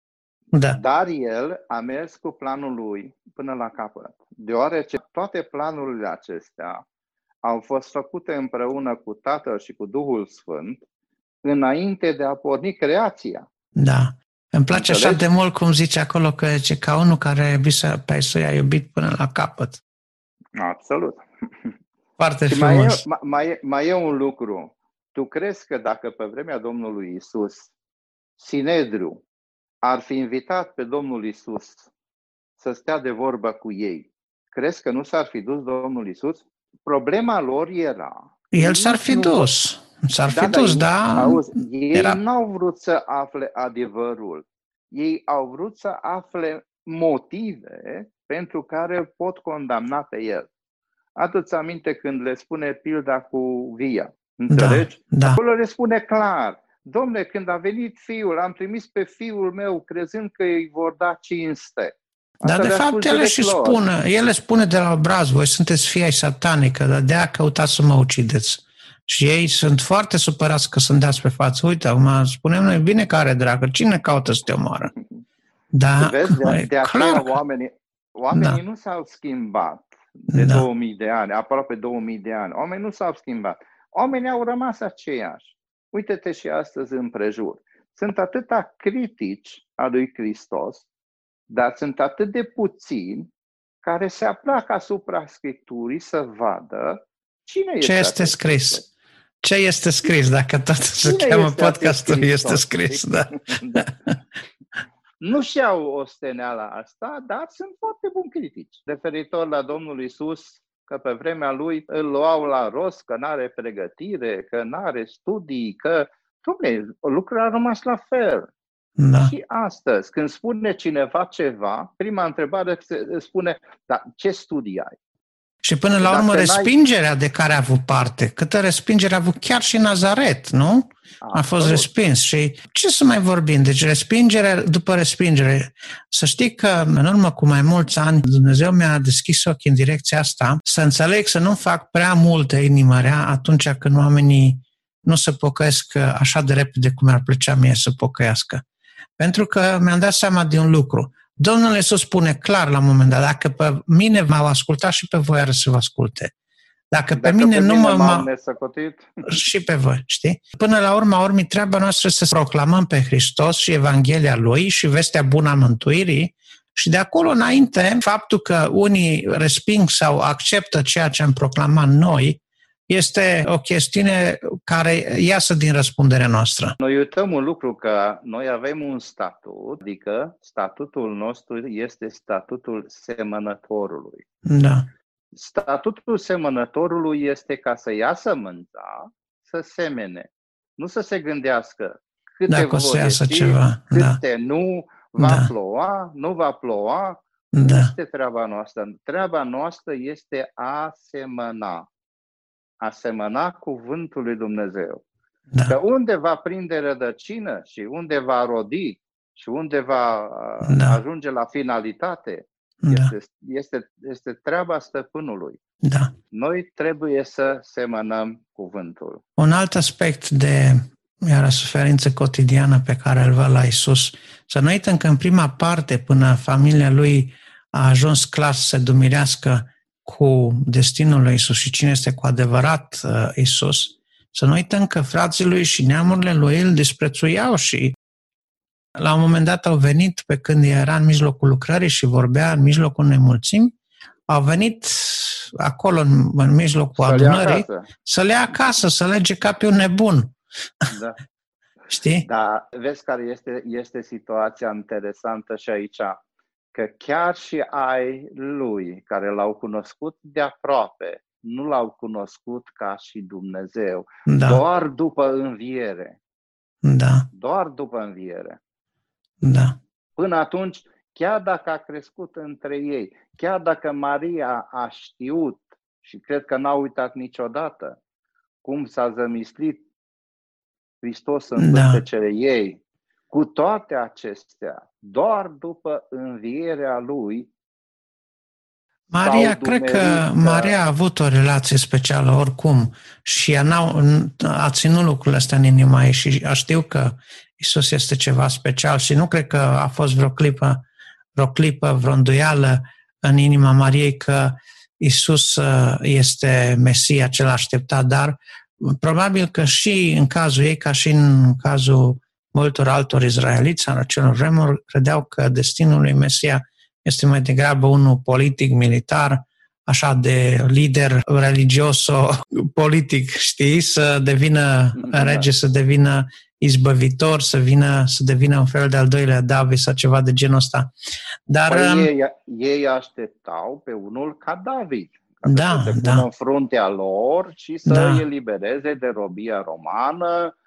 Da, Dar el a mers cu planul lui până la capăt, deoarece toate planurile acestea au fost făcute împreună cu Tatăl și cu Duhul Sfânt înainte de a porni creația. da. Îmi place Înțelegi? așa de mult cum zice acolo că ce ca unul care a iubit pe Isus a iubit până la capăt. Absolut. Foarte și frumos. Mai e, mai, e, mai e un lucru. Tu crezi că dacă pe vremea Domnului Isus, Sinedriu ar fi invitat pe Domnul Isus să stea de vorbă cu ei, crezi că nu s-ar fi dus Domnul Isus? Problema lor era... El s-ar fi nu... dus. S-ar da, fi da, dus, da. Auzi, ei era... n-au vrut să afle adevărul. Ei au vrut să afle motive pentru care pot condamna pe el. Adu-ți aminte când le spune pilda cu via. Înțelegi? Da, da. Acolo le spune clar. Domne, când a venit fiul, am trimis pe fiul meu crezând că îi vor da cinste. Dar de fapt ele și spune, ele spune de la obraz, voi sunteți fii ai satanică, dar de a căutați să mă ucideți. Și ei sunt foarte supărați că sunt dați pe față. Uite, acum spunem noi, bine care dragă, cine caută să te omoară? Da, vezi, de, de aceea oamenii, oamenii da. nu s-au schimbat de da. 2000 de ani, aproape 2000 de ani. Oamenii nu s-au schimbat. Oamenii au rămas aceiași. Uite-te și astăzi împrejur. Sunt atâta critici a lui Hristos, dar sunt atât de puțini care se aplacă asupra Scripturii să vadă cine este, ce este scris. Ce este scris, dacă tot se cheamă podcastul, este scris, da. da. Nu și-au osteneala asta, dar sunt foarte buni critici. Referitor la Domnul Isus, că pe vremea lui îl luau la rost, că nu are pregătire, că nu are studii, că, dumne, lucrurile au rămas la fel. Da. Și astăzi, când spune cineva ceva, prima întrebare spune, dar ce studii ai? Și până la urmă, respingerea de care a avut parte, câtă respingere a avut chiar și Nazaret, nu? A fost respins. Și ce să mai vorbim? Deci respingere după respingere. Să știi că în urmă cu mai mulți ani Dumnezeu mi-a deschis ochii în direcția asta să înțeleg să nu fac prea multă inimă rea atunci când oamenii nu se pocăiesc așa de repede cum ar plăcea mie să pocăiască. Pentru că mi-am dat seama de un lucru. Domnul Iisus spune clar la un moment dat, dacă pe mine m-au ascultat și pe voi are să vă asculte. Dacă, Dacă pe mine pe nu mine mă... nesăcotit. Și pe voi, știi? Până la urma urmii, treaba noastră să proclamăm pe Hristos și Evanghelia Lui și vestea bună a mântuirii și de acolo înainte, faptul că unii resping sau acceptă ceea ce am proclamat noi, este o chestiune care iasă din răspunderea noastră. Noi uităm un lucru că noi avem un statut, adică statutul nostru este statutul semănătorului. Da. Statutul semănătorului este ca să ia sămânța, să semene, nu să se gândească câte Dacă o să iasă ceva. câte da. nu, va da. ploua, nu va ploua. Da. Nu este treaba noastră. Treaba noastră este a semăna a semăna cuvântul lui Dumnezeu. Da. Că unde va prinde rădăcină și unde va rodi și unde va da. ajunge la finalitate, da. este, este, este treaba stăpânului. Da. Noi trebuie să semănăm cuvântul. Un alt aspect de iar suferință cotidiană pe care îl văd la Isus. Să nu uităm că în prima parte, până familia lui a ajuns clar să se dumirească, cu destinul lui Isus și cine este cu adevărat uh, Isus, să nu uităm că frații lui și neamurile lui îl disprețuiau și la un moment dat au venit pe când era în mijlocul lucrării și vorbea în mijlocul unei mulțimi, au venit acolo în, în mijlocul să adunării să le ia acasă, să lege ca pe un nebun. Da. Știi? Da, vezi care este, este situația interesantă și aici că chiar și ai lui care l-au cunoscut de aproape, nu l-au cunoscut ca și Dumnezeu, da. doar după înviere. Da. Doar după înviere. Da. Până atunci, chiar dacă a crescut între ei, chiar dacă Maria a știut și cred că n-a uitat niciodată cum s-a zămislit Hristos în da. cele ei, cu toate acestea, doar după învierea lui, Maria, cred că Maria a avut o relație specială oricum și ea n-a, a ținut lucrurile astea în inima ei și a știu că Isus este ceva special și nu cred că a fost vreo clipă, vreo clipă, vreo îndoială în inima Mariei că Isus uh, este Mesia cel așteptat, dar probabil că și în cazul ei, ca și în cazul multor altor izraeliți în acelor vremuri credeau că destinul lui Mesia este mai degrabă unul politic, militar, așa de lider religios politic, știi, să devină da. rege, să devină izbăvitor, să vină, să devină un fel de al doilea David sau ceva de genul ăsta. Dar păi um, ei, ei așteptau pe unul ca David. Ca da, să se da. în fruntea lor și să da. îi elibereze de robia romană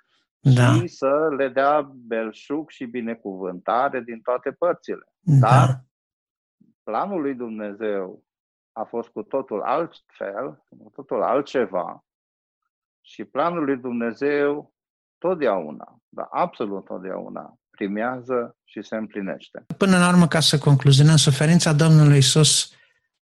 da. și să le dea belșug și binecuvântare din toate părțile. Da. Dar planul lui Dumnezeu a fost cu totul altfel, cu totul altceva. Și planul lui Dumnezeu totdeauna, dar absolut totdeauna, primează și se împlinește. Până la urmă, ca să concluzionăm, suferința Domnului Isus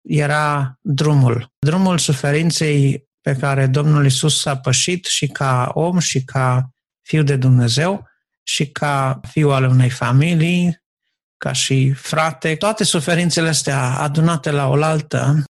era drumul. Drumul suferinței pe care Domnul Isus a pășit și ca om și ca fiu de Dumnezeu și ca fiu al unei familii, ca și frate. Toate suferințele astea adunate la oaltă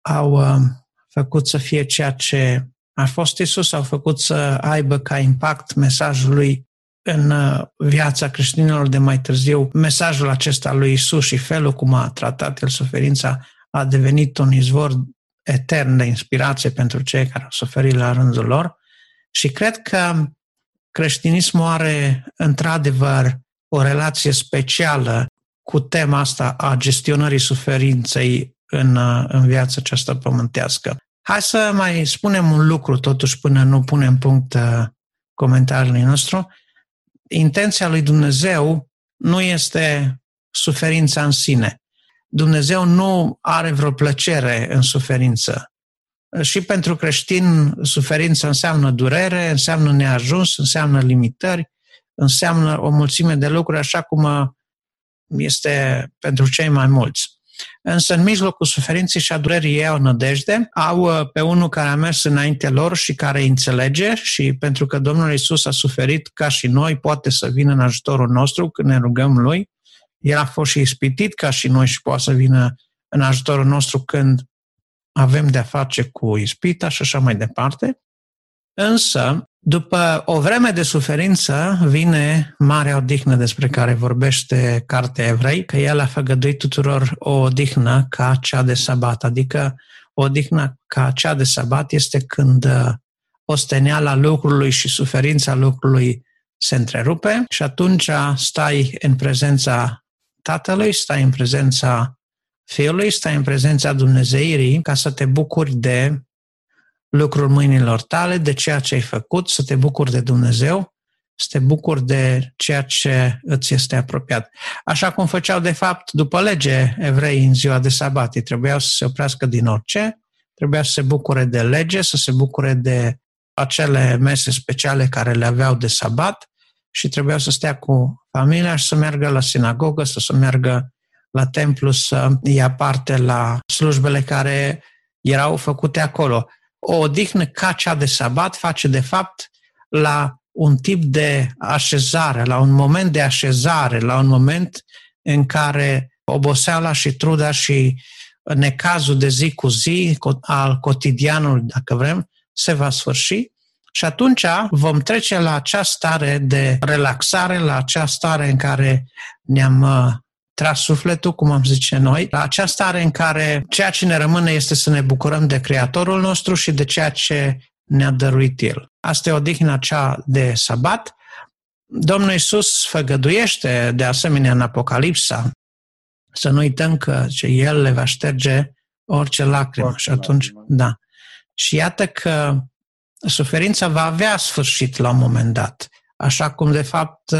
au uh, făcut să fie ceea ce a fost Isus, au făcut să aibă ca impact mesajul lui în uh, viața creștinilor de mai târziu. Mesajul acesta lui Isus și felul cum a tratat el suferința a devenit un izvor etern de inspirație pentru cei care au suferit la rândul lor și cred că creștinismul are într-adevăr o relație specială cu tema asta a gestionării suferinței în, în viața aceasta pământească. Hai să mai spunem un lucru totuși până nu punem punct uh, comentariului nostru. Intenția lui Dumnezeu nu este suferința în sine. Dumnezeu nu are vreo plăcere în suferință. Și pentru creștin, suferința înseamnă durere, înseamnă neajuns, înseamnă limitări, înseamnă o mulțime de lucruri, așa cum este pentru cei mai mulți. Însă în mijlocul suferinței și a durerii ei au nădejde, au uh, pe unul care a mers înainte lor și care îi înțelege și pentru că Domnul Isus a suferit ca și noi, poate să vină în ajutorul nostru când ne rugăm Lui. El a fost și ispitit ca și noi și poate să vină în ajutorul nostru când avem de-a face cu ispita și așa mai departe. Însă, după o vreme de suferință, vine marea odihnă despre care vorbește Cartea Evrei, că El a făgăduit tuturor o odihnă ca cea de sabat, adică o odihnă ca cea de sabat este când uh, osteneala lucrului și suferința lucrului se întrerupe și atunci stai în prezența Tatălui, stai în prezența Fiului, stai în prezența Dumnezeirii ca să te bucuri de lucrul mâinilor tale, de ceea ce ai făcut, să te bucuri de Dumnezeu, să te bucuri de ceea ce îți este apropiat. Așa cum făceau, de fapt, după lege evrei în ziua de sabat. Ei trebuiau să se oprească din orice, trebuia să se bucure de lege, să se bucure de acele mese speciale care le aveau de sabat și trebuiau să stea cu familia și să meargă la sinagogă, să se meargă la templu, să ia parte la slujbele care erau făcute acolo. O odihnă ca cea de sabat face de fapt la un tip de așezare, la un moment de așezare, la un moment în care oboseala și truda și necazul de zi cu zi al cotidianului, dacă vrem, se va sfârși. Și atunci vom trece la acea stare de relaxare, la acea stare în care ne-am uh, tras sufletul, cum am zice noi, la acea stare în care ceea ce ne rămâne este să ne bucurăm de Creatorul nostru și de ceea ce ne-a dăruit El. Asta e odihna cea de sabat. Domnul Iisus făgăduiește de asemenea în Apocalipsa să nu uităm că ce El le va șterge orice lacrimă. Orice și atunci, lacrimă. da. Și iată că suferința va avea sfârșit la un moment dat. Așa cum, de fapt,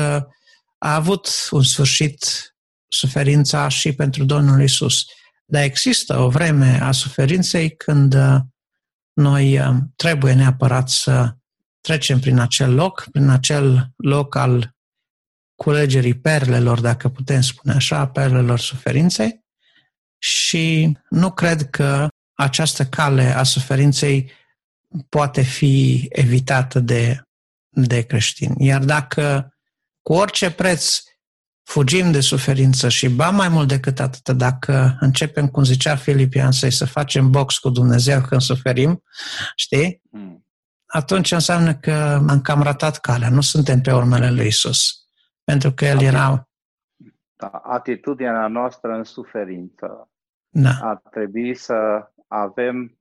a avut un sfârșit suferința și pentru Domnul Isus. Dar există o vreme a suferinței când uh, noi uh, trebuie neapărat să trecem prin acel loc, prin acel loc al culegerii perlelor, dacă putem spune așa, perlelor suferinței și nu cred că această cale a suferinței poate fi evitată de, de creștini. Iar dacă cu orice preț fugim de suferință și ba mai mult decât atât, dacă începem, cum zicea Filipian, să să facem box cu Dumnezeu când suferim, știi? Mm. atunci înseamnă că am cam ratat calea, nu suntem pe urmele lui Isus. Pentru că el era... Da, atitudinea noastră în suferință. Da. Ar trebui să avem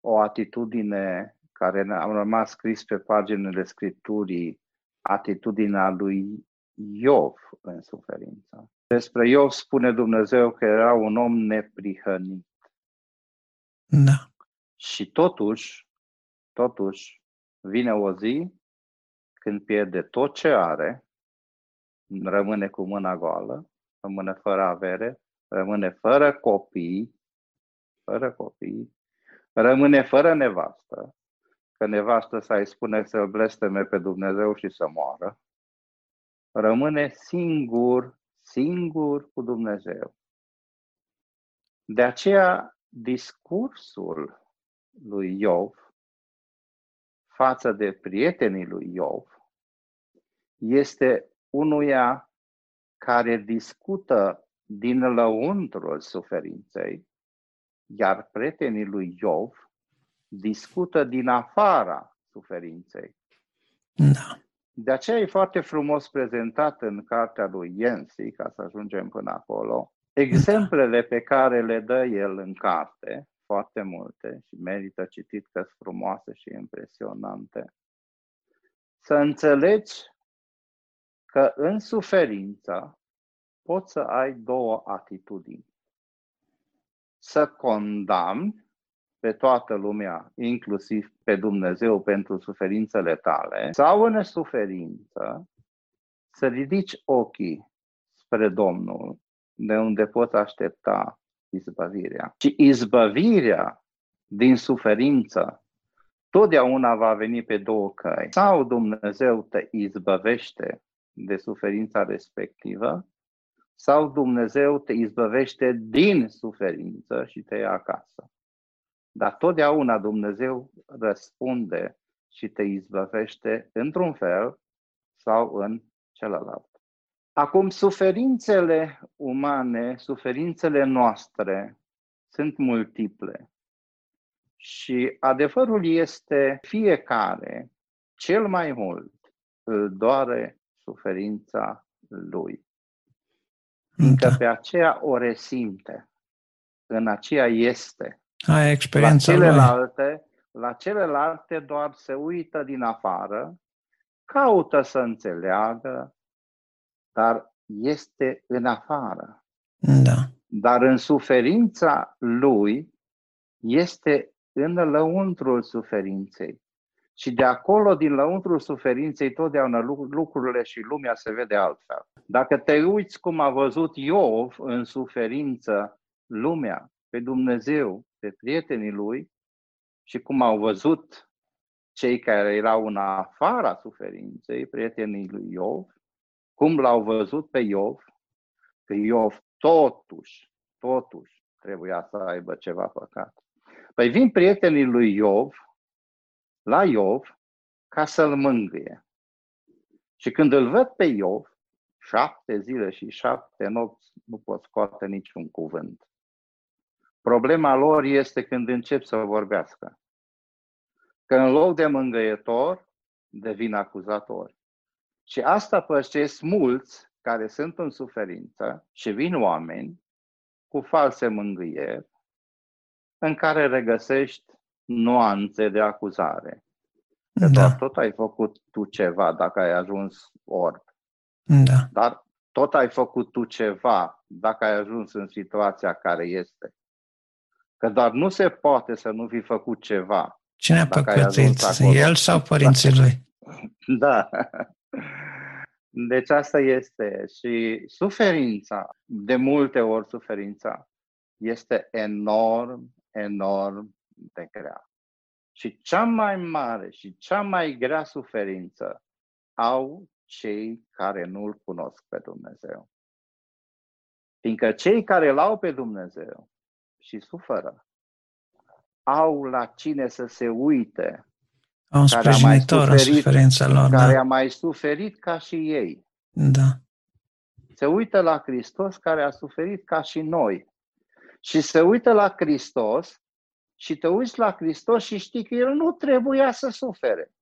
o atitudine care am rămas scris pe paginile Scripturii, atitudinea lui Iov în suferință. Despre Iov spune Dumnezeu că era un om neprihănit. Da. Și totuși, totuși, vine o zi când pierde tot ce are, rămâne cu mâna goală, rămâne fără avere, rămâne fără copii, fără copii, rămâne fără nevastă, că nevastă să-i spune să-l blesteme pe Dumnezeu și să moară, rămâne singur, singur cu Dumnezeu. De aceea, discursul lui Iov față de prietenii lui Iov este unuia care discută din lăuntrul suferinței, iar prietenii lui Iov discută din afara suferinței. Da. De aceea e foarte frumos prezentat în cartea lui Yensi, ca să ajungem până acolo, exemplele pe care le dă el în carte, foarte multe și merită citit că sunt frumoase și impresionante. Să înțelegi că în suferință poți să ai două atitudini. Să condamni pe toată lumea, inclusiv pe Dumnezeu pentru suferințele tale, sau în suferință să ridici ochii spre Domnul, de unde poți aștepta izbăvirea. Și izbăvirea din suferință totdeauna va veni pe două căi. Sau Dumnezeu te izbăvește de suferința respectivă, sau Dumnezeu te izbăvește din suferință și te ia acasă. Dar totdeauna Dumnezeu răspunde și te izbăvește într-un fel sau în celălalt. Acum, suferințele umane, suferințele noastre sunt multiple. Și adevărul este fiecare, cel mai mult, îl doare suferința lui. Fiindcă da. pe aceea o resimte, în aceea este. Ai experiența la celelalte, la celelalte doar se uită din afară, caută să înțeleagă, dar este în afară. Da. Dar în suferința lui este în lăuntrul suferinței. Și de acolo, din lăuntrul suferinței, totdeauna lucrurile și lumea se vede altfel. Dacă te uiți cum a văzut Iov în suferință lumea, pe Dumnezeu, pe prietenii lui, și cum au văzut cei care erau în afara suferinței, prietenii lui Iov, cum l-au văzut pe Iov, că Iov totuși, totuși trebuia să aibă ceva păcat. Păi vin prietenii lui Iov la Iov ca să-l mângâie. Și când îl văd pe Iov, șapte zile și șapte nopți nu pot scoate niciun cuvânt. Problema lor este când încep să vorbească. Că în loc de mângâietor, devin acuzatori. Și asta pășesc mulți care sunt în suferință și vin oameni cu false mângâieri în care regăsești nuanțe de acuzare. Că da. doar tot ai făcut tu ceva dacă ai ajuns orb. Da. Dar tot ai făcut tu ceva dacă ai ajuns în situația care este. Că doar nu se poate să nu fi făcut ceva. Cine a păcătit? El sau părinții da. lui? Da. Deci asta este. Și suferința, de multe ori suferința, este enorm, enorm de grea. Și cea mai mare și cea mai grea suferință au cei care nu-L cunosc pe Dumnezeu. Fiindcă cei care îl au pe Dumnezeu și suferă, au la cine să se uite un sprijinitor în suferința lor. Care da. a mai suferit ca și ei. Da. Se uită la Hristos care a suferit ca și noi. Și se uită la Hristos și te uiți la Hristos și știi că El nu trebuia să sufere.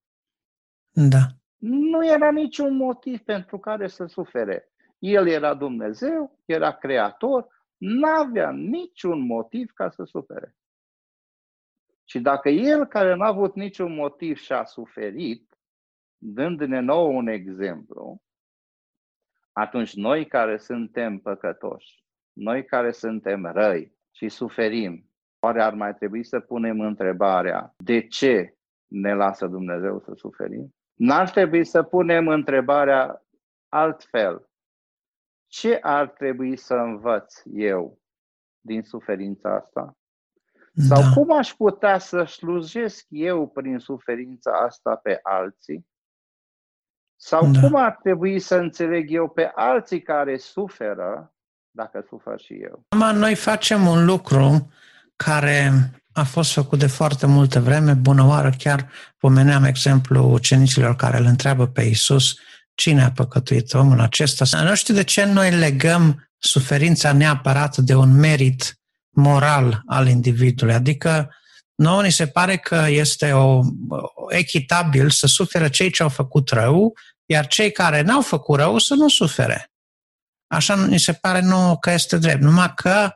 Da. Nu era niciun motiv pentru care să sufere. El era Dumnezeu, era creator, n-avea niciun motiv ca să sufere. Și dacă el care n-a avut niciun motiv și a suferit, dându-ne nouă un exemplu, atunci noi care suntem păcătoși, noi care suntem răi și suferim, oare ar mai trebui să punem întrebarea de ce ne lasă Dumnezeu să suferim? N-ar trebui să punem întrebarea altfel. Ce ar trebui să învăț eu din suferința asta? Sau da. cum aș putea să slujesc eu prin suferința asta pe alții? Sau da. cum ar trebui să înțeleg eu pe alții care suferă dacă sufer și eu? Acum noi facem un lucru care a fost făcut de foarte multă vreme, bună oară, chiar pomeneam exemplu ucenicilor care îl întreabă pe Isus cine a păcătuit omul acesta. Nu știu de ce noi legăm suferința neapărat de un merit moral al individului. Adică nouă ni se pare că este o, echitabil să suferă cei ce au făcut rău, iar cei care n-au făcut rău să nu sufere. Așa ni se pare nouă că este drept. Numai că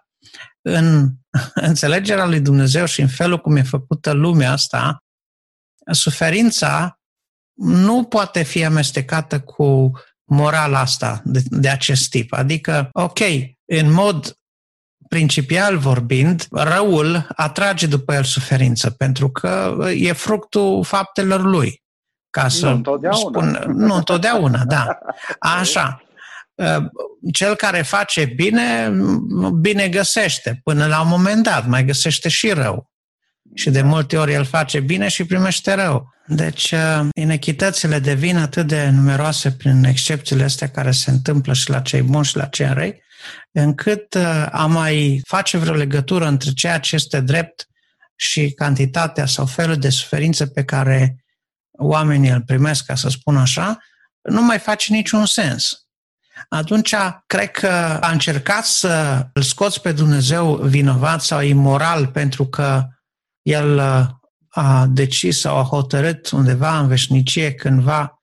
în înțelegerea lui Dumnezeu și în felul cum e făcută lumea asta, suferința nu poate fi amestecată cu morala asta de, de acest tip. Adică, ok, în mod principial vorbind, răul atrage după el suferință, pentru că e fructul faptelor lui. Ca să nu întotdeauna. Spun, nu întotdeauna, da. Așa. Cel care face bine, bine găsește. Până la un moment dat, mai găsește și rău. Și de multe ori el face bine și primește rău. Deci, inechitățile devin atât de numeroase prin excepțiile astea care se întâmplă și la cei buni și la cei răi, încât uh, a mai face vreo legătură între ceea ce este drept și cantitatea sau felul de suferință pe care oamenii îl primesc, ca să spun așa, nu mai face niciun sens. Atunci, cred că a încercat să îl scoți pe Dumnezeu vinovat sau imoral pentru că el uh, a decis sau a hotărât undeva în veșnicie cândva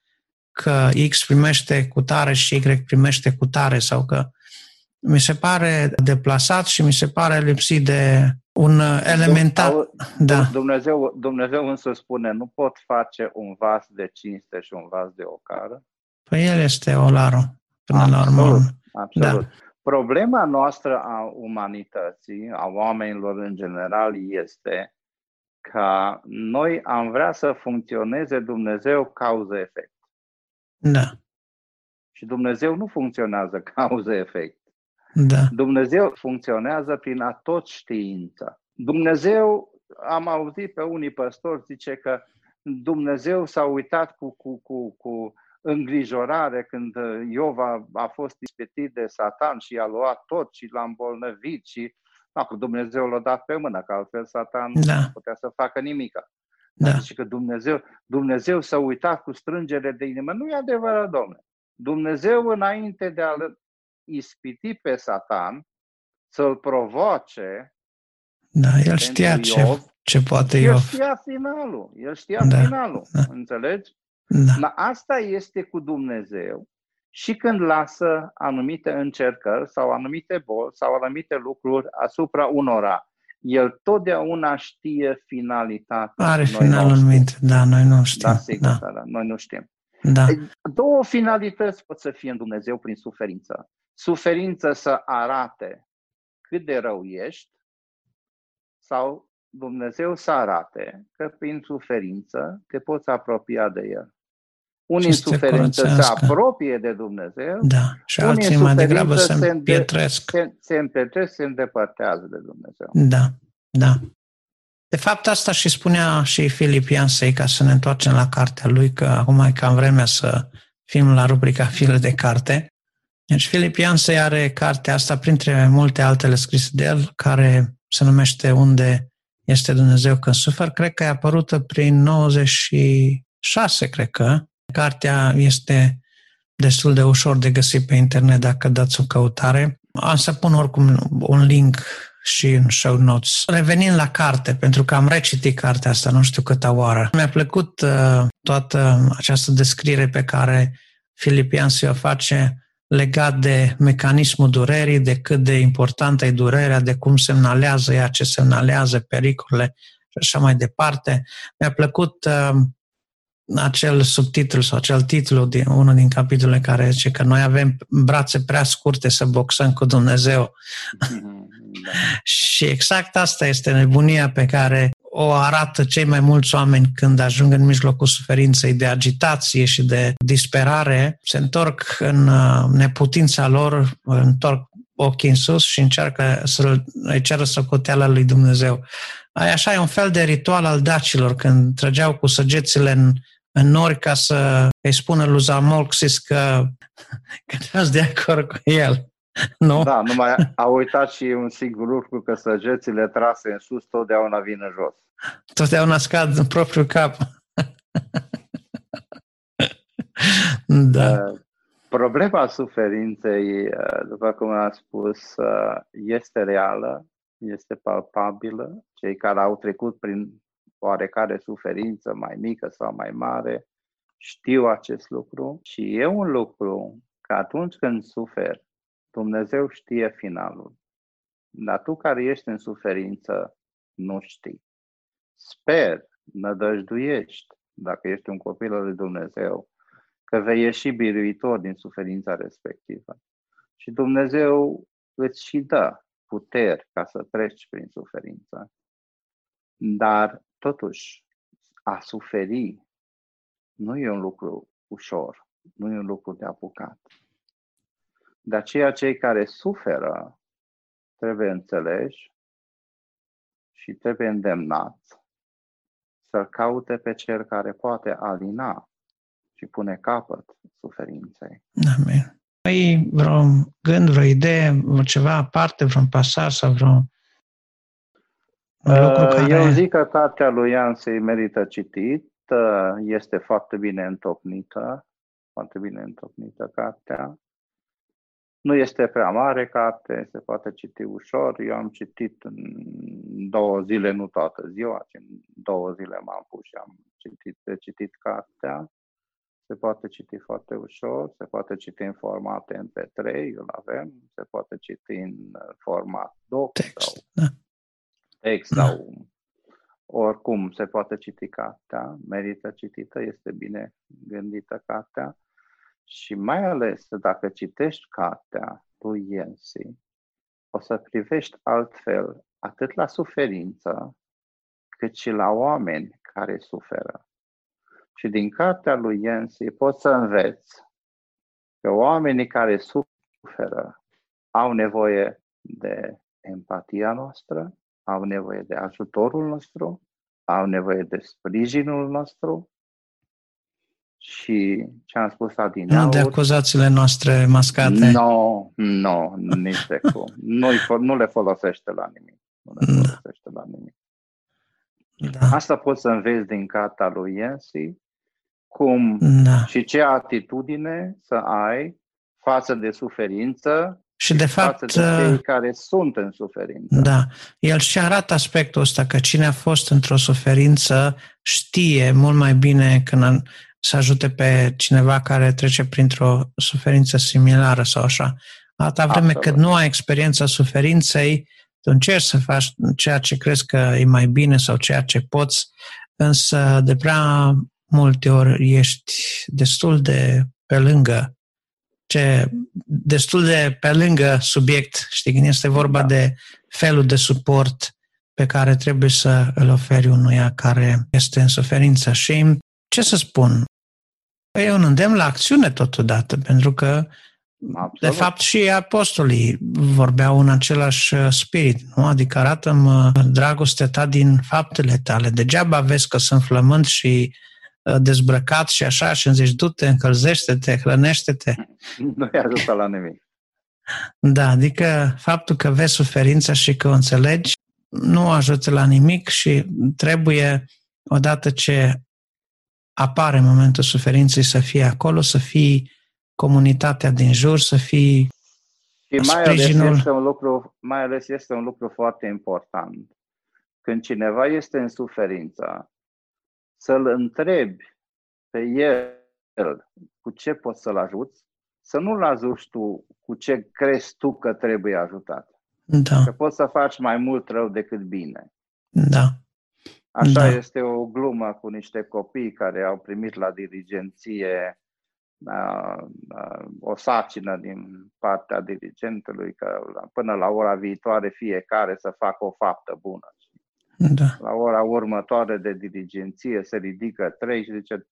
că X primește cu tare și Y primește cu tare sau că mi se pare deplasat și mi se pare lipsit de un elementar... Da. Dumnezeu, Dumnezeu însă spune, nu pot face un vas de cinste și un vas de ocară. Păi el este olarul, până absolut, la urmă. Absolut. Da. Problema noastră a umanității, a oamenilor în general, este că noi am vrea să funcționeze Dumnezeu cauză-efect. Da. Și Dumnezeu nu funcționează cauză-efect. Da. Dumnezeu funcționează prin a tot știință. Dumnezeu, am auzit pe unii păstori zice că Dumnezeu s-a uitat cu, cu, cu, cu îngrijorare când Iov a, a fost ispitit de Satan și a luat tot și l-a îmbolnăvit și dacă Dumnezeu l-a dat pe mână, că altfel Satan da. nu putea să facă nimic. Da. Zice că Dumnezeu, Dumnezeu s-a uitat cu strângere de inimă. Nu e adevărat, domnule. Dumnezeu, înainte de a ispiti pe Satan, să-l provoace. Da, el știa ce, Iov, ce poate Iov. El știa finalul. El știa da, finalul. Da. Înțelegi? Da. Dar asta este cu Dumnezeu. Și când lasă anumite încercări sau anumite boli sau anumite lucruri asupra unora, el totdeauna știe finalitatea. Are finalul în minte, da, noi nu știm. Da, sigur, da. Da, da, noi nu știm. Da. Două finalități pot să fie în Dumnezeu prin suferință suferință să arate cât de rău ești sau Dumnezeu să arate că prin suferință te poți apropia de El. Unii în suferință se apropie de Dumnezeu, da. și alții mai degrabă se împietresc. Se, se împietresc, se îndepărtează de Dumnezeu. Da, da. De fapt, asta și spunea și Filip Iansei, ca să ne întoarcem la cartea lui, că acum e cam vremea să fim la rubrica File de carte. Deci Filip Iansei are cartea asta, printre multe altele scrise de el, care se numește Unde este Dumnezeu când sufer. Cred că e apărută prin 96, cred că. Cartea este destul de ușor de găsit pe internet dacă dați o căutare. Am să pun oricum un link și în show notes. Revenind la carte, pentru că am recitit cartea asta nu știu câta oară, mi-a plăcut uh, toată această descriere pe care Filipian se o face legat de mecanismul durerii, de cât de importantă e durerea, de cum semnalează ea, ce semnalează pericolele și așa mai departe. Mi-a plăcut uh, acel subtitlu sau acel titlu din unul din capitolele care zice că noi avem brațe prea scurte să boxăm cu Dumnezeu. Mm-hmm, da. și exact asta este nebunia pe care o arată cei mai mulți oameni când ajung în mijlocul suferinței de agitație și de disperare, se întorc în uh, neputința lor, întorc ochii în sus și încearcă să îi ceră socoteala lui Dumnezeu. Așa e un fel de ritual al dacilor, când trăgeau cu săgețile în, în nori ca să îi spună lui Zamolxis că, că de acord cu el. Nu? Da, numai a uitat și un singur lucru, că săgețile trase în sus totdeauna vin în jos. Totdeauna scad în propriul cap. da. Uh, problema suferinței, uh, după cum am spus, uh, este reală, este palpabilă. Cei care au trecut prin oarecare suferință mai mică sau mai mare știu acest lucru și e un lucru că atunci când suferi, Dumnezeu știe finalul. Dar tu care ești în suferință, nu știi. Sper, nădăjduiești, dacă ești un copil al lui Dumnezeu, că vei ieși biruitor din suferința respectivă. Și Dumnezeu îți și dă puteri ca să treci prin suferință. Dar, totuși, a suferi nu e un lucru ușor, nu e un lucru de apucat. De aceea, cei care suferă trebuie înțeleși și trebuie îndemnați să caute pe cel care poate alina și pune capăt suferinței. Amin. Ai vreo gând, vreo idee, ceva aparte, vreun pasaj sau vreo lucru care... Eu zic că cartea lui Ian se merită citit, este foarte bine întocmită, foarte bine întocmită cartea. Nu este prea mare carte, se poate citi ușor. Eu am citit în două zile, nu toată ziua, ci în două zile m-am pus și am citit, citit cartea. Se poate citi foarte ușor, se poate citi în format MP3, îl avem, se poate citi în format doc text, sau da. Text da. sau oricum se poate citi cartea, merită citită, este bine gândită cartea. Și mai ales dacă citești cartea lui Yensi, o să privești altfel atât la suferință, cât și la oameni care suferă. Și din cartea lui Yensi poți să înveți că oamenii care suferă au nevoie de empatia noastră, au nevoie de ajutorul nostru, au nevoie de sprijinul nostru și ce am spus adineauri... Nu de acuzațiile noastre mascate. Nu, nu, nici de cum. nu, nu le folosește la nimic. Nu le da. folosește la nimic. Da. Asta poți să înveți din cartea lui Yensi, cum da. și ce atitudine să ai față de suferință și de fapt, față de cei uh, care sunt în suferință. Da. El și arată aspectul ăsta că cine a fost într-o suferință știe mult mai bine când să ajute pe cineva care trece printr-o suferință similară sau așa. Atâta vreme Absolut. cât nu ai experiența suferinței, tu încerci să faci ceea ce crezi că e mai bine sau ceea ce poți, însă de prea multe ori ești destul de pe lângă ce, destul de pe lângă subiect, știi, când este vorba da. de felul de suport pe care trebuie să îl oferi unuia care este în suferință. Și ce să spun, E un îndemn la acțiune totodată, pentru că, Absolut. de fapt, și apostolii vorbeau în același uh, spirit, nu? Adică arată-mă dragostea ta din faptele tale. Degeaba vezi că sunt flământ și uh, dezbrăcat și așa și îmi zici, du-te, încălzește-te, hrănește-te. Nu-i ajută la nimic. Da, adică faptul că vezi suferința și că o înțelegi nu ajută la nimic și trebuie, odată ce apare în momentul suferinței să fie acolo, să fii comunitatea din jur, să fii mai ales, este un lucru, mai ales este un lucru foarte important. Când cineva este în suferință, să-l întrebi pe el cu ce poți să-l ajuți, să nu-l ajuți tu cu ce crezi tu că trebuie ajutat. Da. Că poți să faci mai mult rău decât bine. Da. Așa da. este o glumă cu niște copii care au primit la dirigenție uh, uh, o sacină din partea dirigentului că până la ora viitoare fiecare să facă o faptă bună. Da. La ora următoare de dirigenție se ridică trei și zice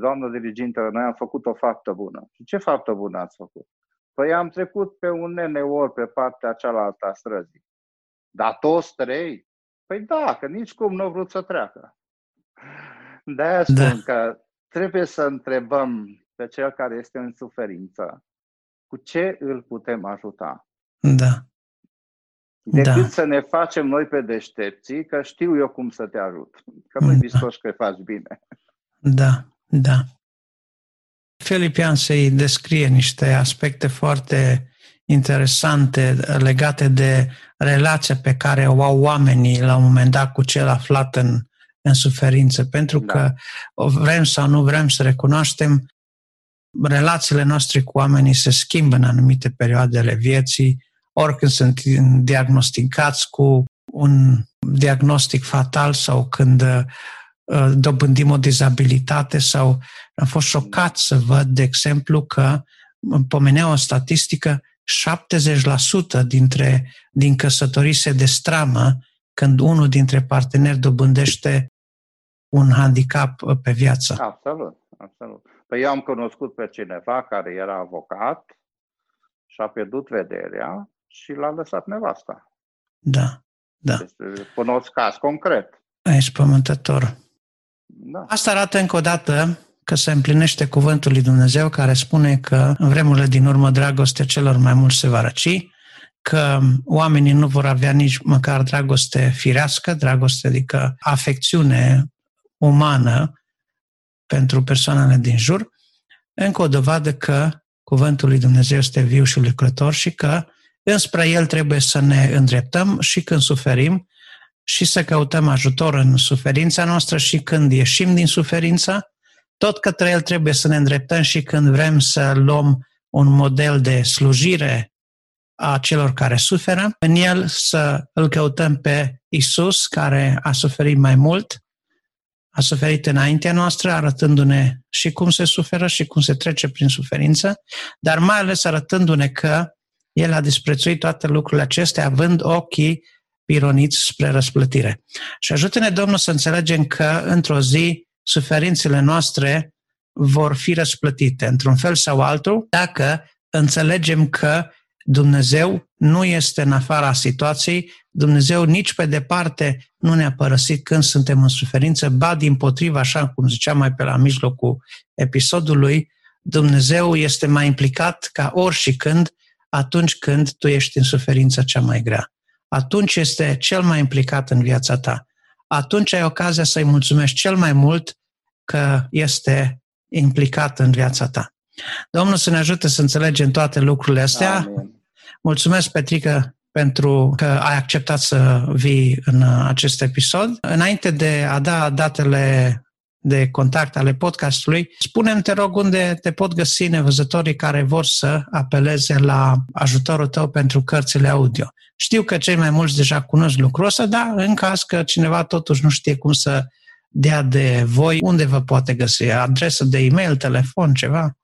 Doamnă dirigintă, noi am făcut o faptă bună. Și ce faptă bună ați făcut? Păi am trecut pe un nene ori pe partea cealaltă a străzii. Dar toți trei? Păi da, că nici cum nu au vrut să treacă. De-aia spun da. că trebuie să întrebăm pe cel care este în suferință cu ce îl putem ajuta. Da. Decât da. să ne facem noi pe deștepții, că știu eu cum să te ajut. Că nu-i da. că faci bine. Da, da. Filipian se descrie niște aspecte foarte interesante legate de relația pe care o au oamenii la un moment dat cu cel aflat în, în suferință. Pentru da. că vrem sau nu vrem să recunoaștem, relațiile noastre cu oamenii se schimbă în anumite perioade ale vieții, oricând sunt diagnosticați cu un diagnostic fatal sau când uh, dobândim o dizabilitate sau am fost șocat să văd, de exemplu, că pomenea o statistică 70% dintre, din căsătorii se destramă când unul dintre parteneri dobândește un handicap uh, pe viață. Absolut, absolut. Păi eu am cunoscut pe cineva care era avocat și a pierdut vederea și l-a lăsat nevasta. Da, da. Deci, cunosc caz concret. Ești pământător. Da. Asta arată încă o dată că se împlinește cuvântul lui Dumnezeu care spune că în vremurile din urmă dragostea celor mai mult se va răci, că oamenii nu vor avea nici măcar dragoste firească, dragoste adică afecțiune umană pentru persoanele din jur, încă o dovadă că cuvântul lui Dumnezeu este viu și lucrător și că înspre el trebuie să ne îndreptăm și când suferim și să căutăm ajutor în suferința noastră și când ieșim din suferință, tot către El trebuie să ne îndreptăm și când vrem să luăm un model de slujire a celor care suferă, în El să îl căutăm pe Isus, care a suferit mai mult, a suferit înaintea noastră, arătându-ne și cum se suferă și cum se trece prin suferință, dar mai ales arătându-ne că El a disprețuit toate lucrurile acestea, având ochii pironiți spre răsplătire. Și ajută-ne, Domnul, să înțelegem că într-o zi suferințele noastre vor fi răsplătite într-un fel sau altul dacă înțelegem că Dumnezeu nu este în afara situației, Dumnezeu nici pe departe nu ne-a părăsit când suntem în suferință, ba din potriva, așa cum ziceam mai pe la mijlocul episodului, Dumnezeu este mai implicat ca ori și când atunci când tu ești în suferința cea mai grea. Atunci este cel mai implicat în viața ta atunci ai ocazia să-i mulțumești cel mai mult că este implicat în viața ta. Domnul să ne ajute să înțelegem toate lucrurile astea. Amin. Mulțumesc, Petrică, pentru că ai acceptat să vii în acest episod. Înainte de a da datele de contact ale podcastului, spune te rog, unde te pot găsi nevăzătorii care vor să apeleze la ajutorul tău pentru cărțile audio. Știu că cei mai mulți deja cunosc lucrul ăsta, dar în caz că cineva totuși nu știe cum să dea de voi, unde vă poate găsi? Adresă de e-mail, telefon, ceva?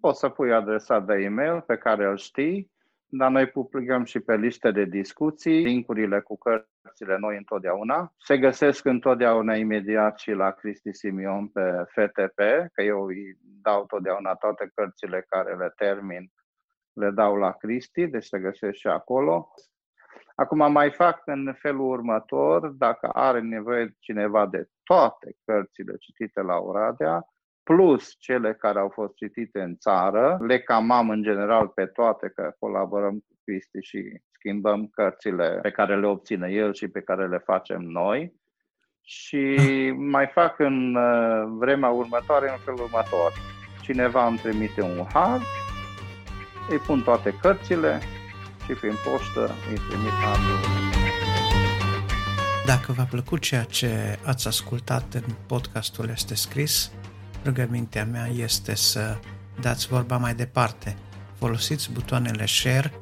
Poți să pui adresa de e-mail pe care îl știi, dar noi publicăm și pe liste de discuții, linkurile cu cărțile noi întotdeauna. Se găsesc întotdeauna imediat și la Cristi Simion pe FTP, că eu îi dau totdeauna toate cărțile care le termin, le dau la Cristi, deci se găsesc și acolo. Acum mai fac în felul următor, dacă are nevoie cineva de toate cărțile citite la Oradea, plus cele care au fost citite în țară, le cam am în general pe toate, că colaborăm cu Cristi și schimbăm cărțile pe care le obține el și pe care le facem noi. Și mai fac în uh, vremea următoare în felul următor. Cineva îmi trimite un har, îi pun toate cărțile și prin poștă îi trimit anul. Dacă v-a plăcut ceea ce ați ascultat în podcastul Este Scris, rugămintea mea este să dați vorba mai departe. Folosiți butoanele share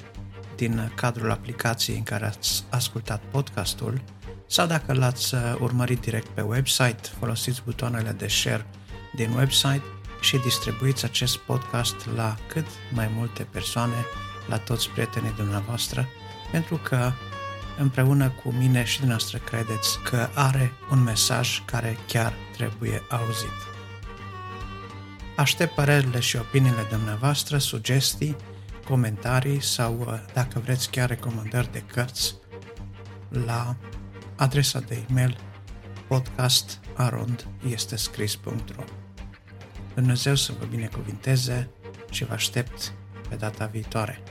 din cadrul aplicației în care ați ascultat podcastul sau dacă l-ați urmărit direct pe website, folosiți butoanele de share din website și distribuiți acest podcast la cât mai multe persoane, la toți prietenii dumneavoastră, pentru că împreună cu mine și dumneavoastră credeți că are un mesaj care chiar trebuie auzit. Aștept părerile și opiniile dumneavoastră, sugestii, comentarii sau, uh, dacă vreți, chiar recomandări de cărți la adresa de e-mail podcastarondestescris.ro Dumnezeu să vă binecuvinteze și vă aștept pe data viitoare.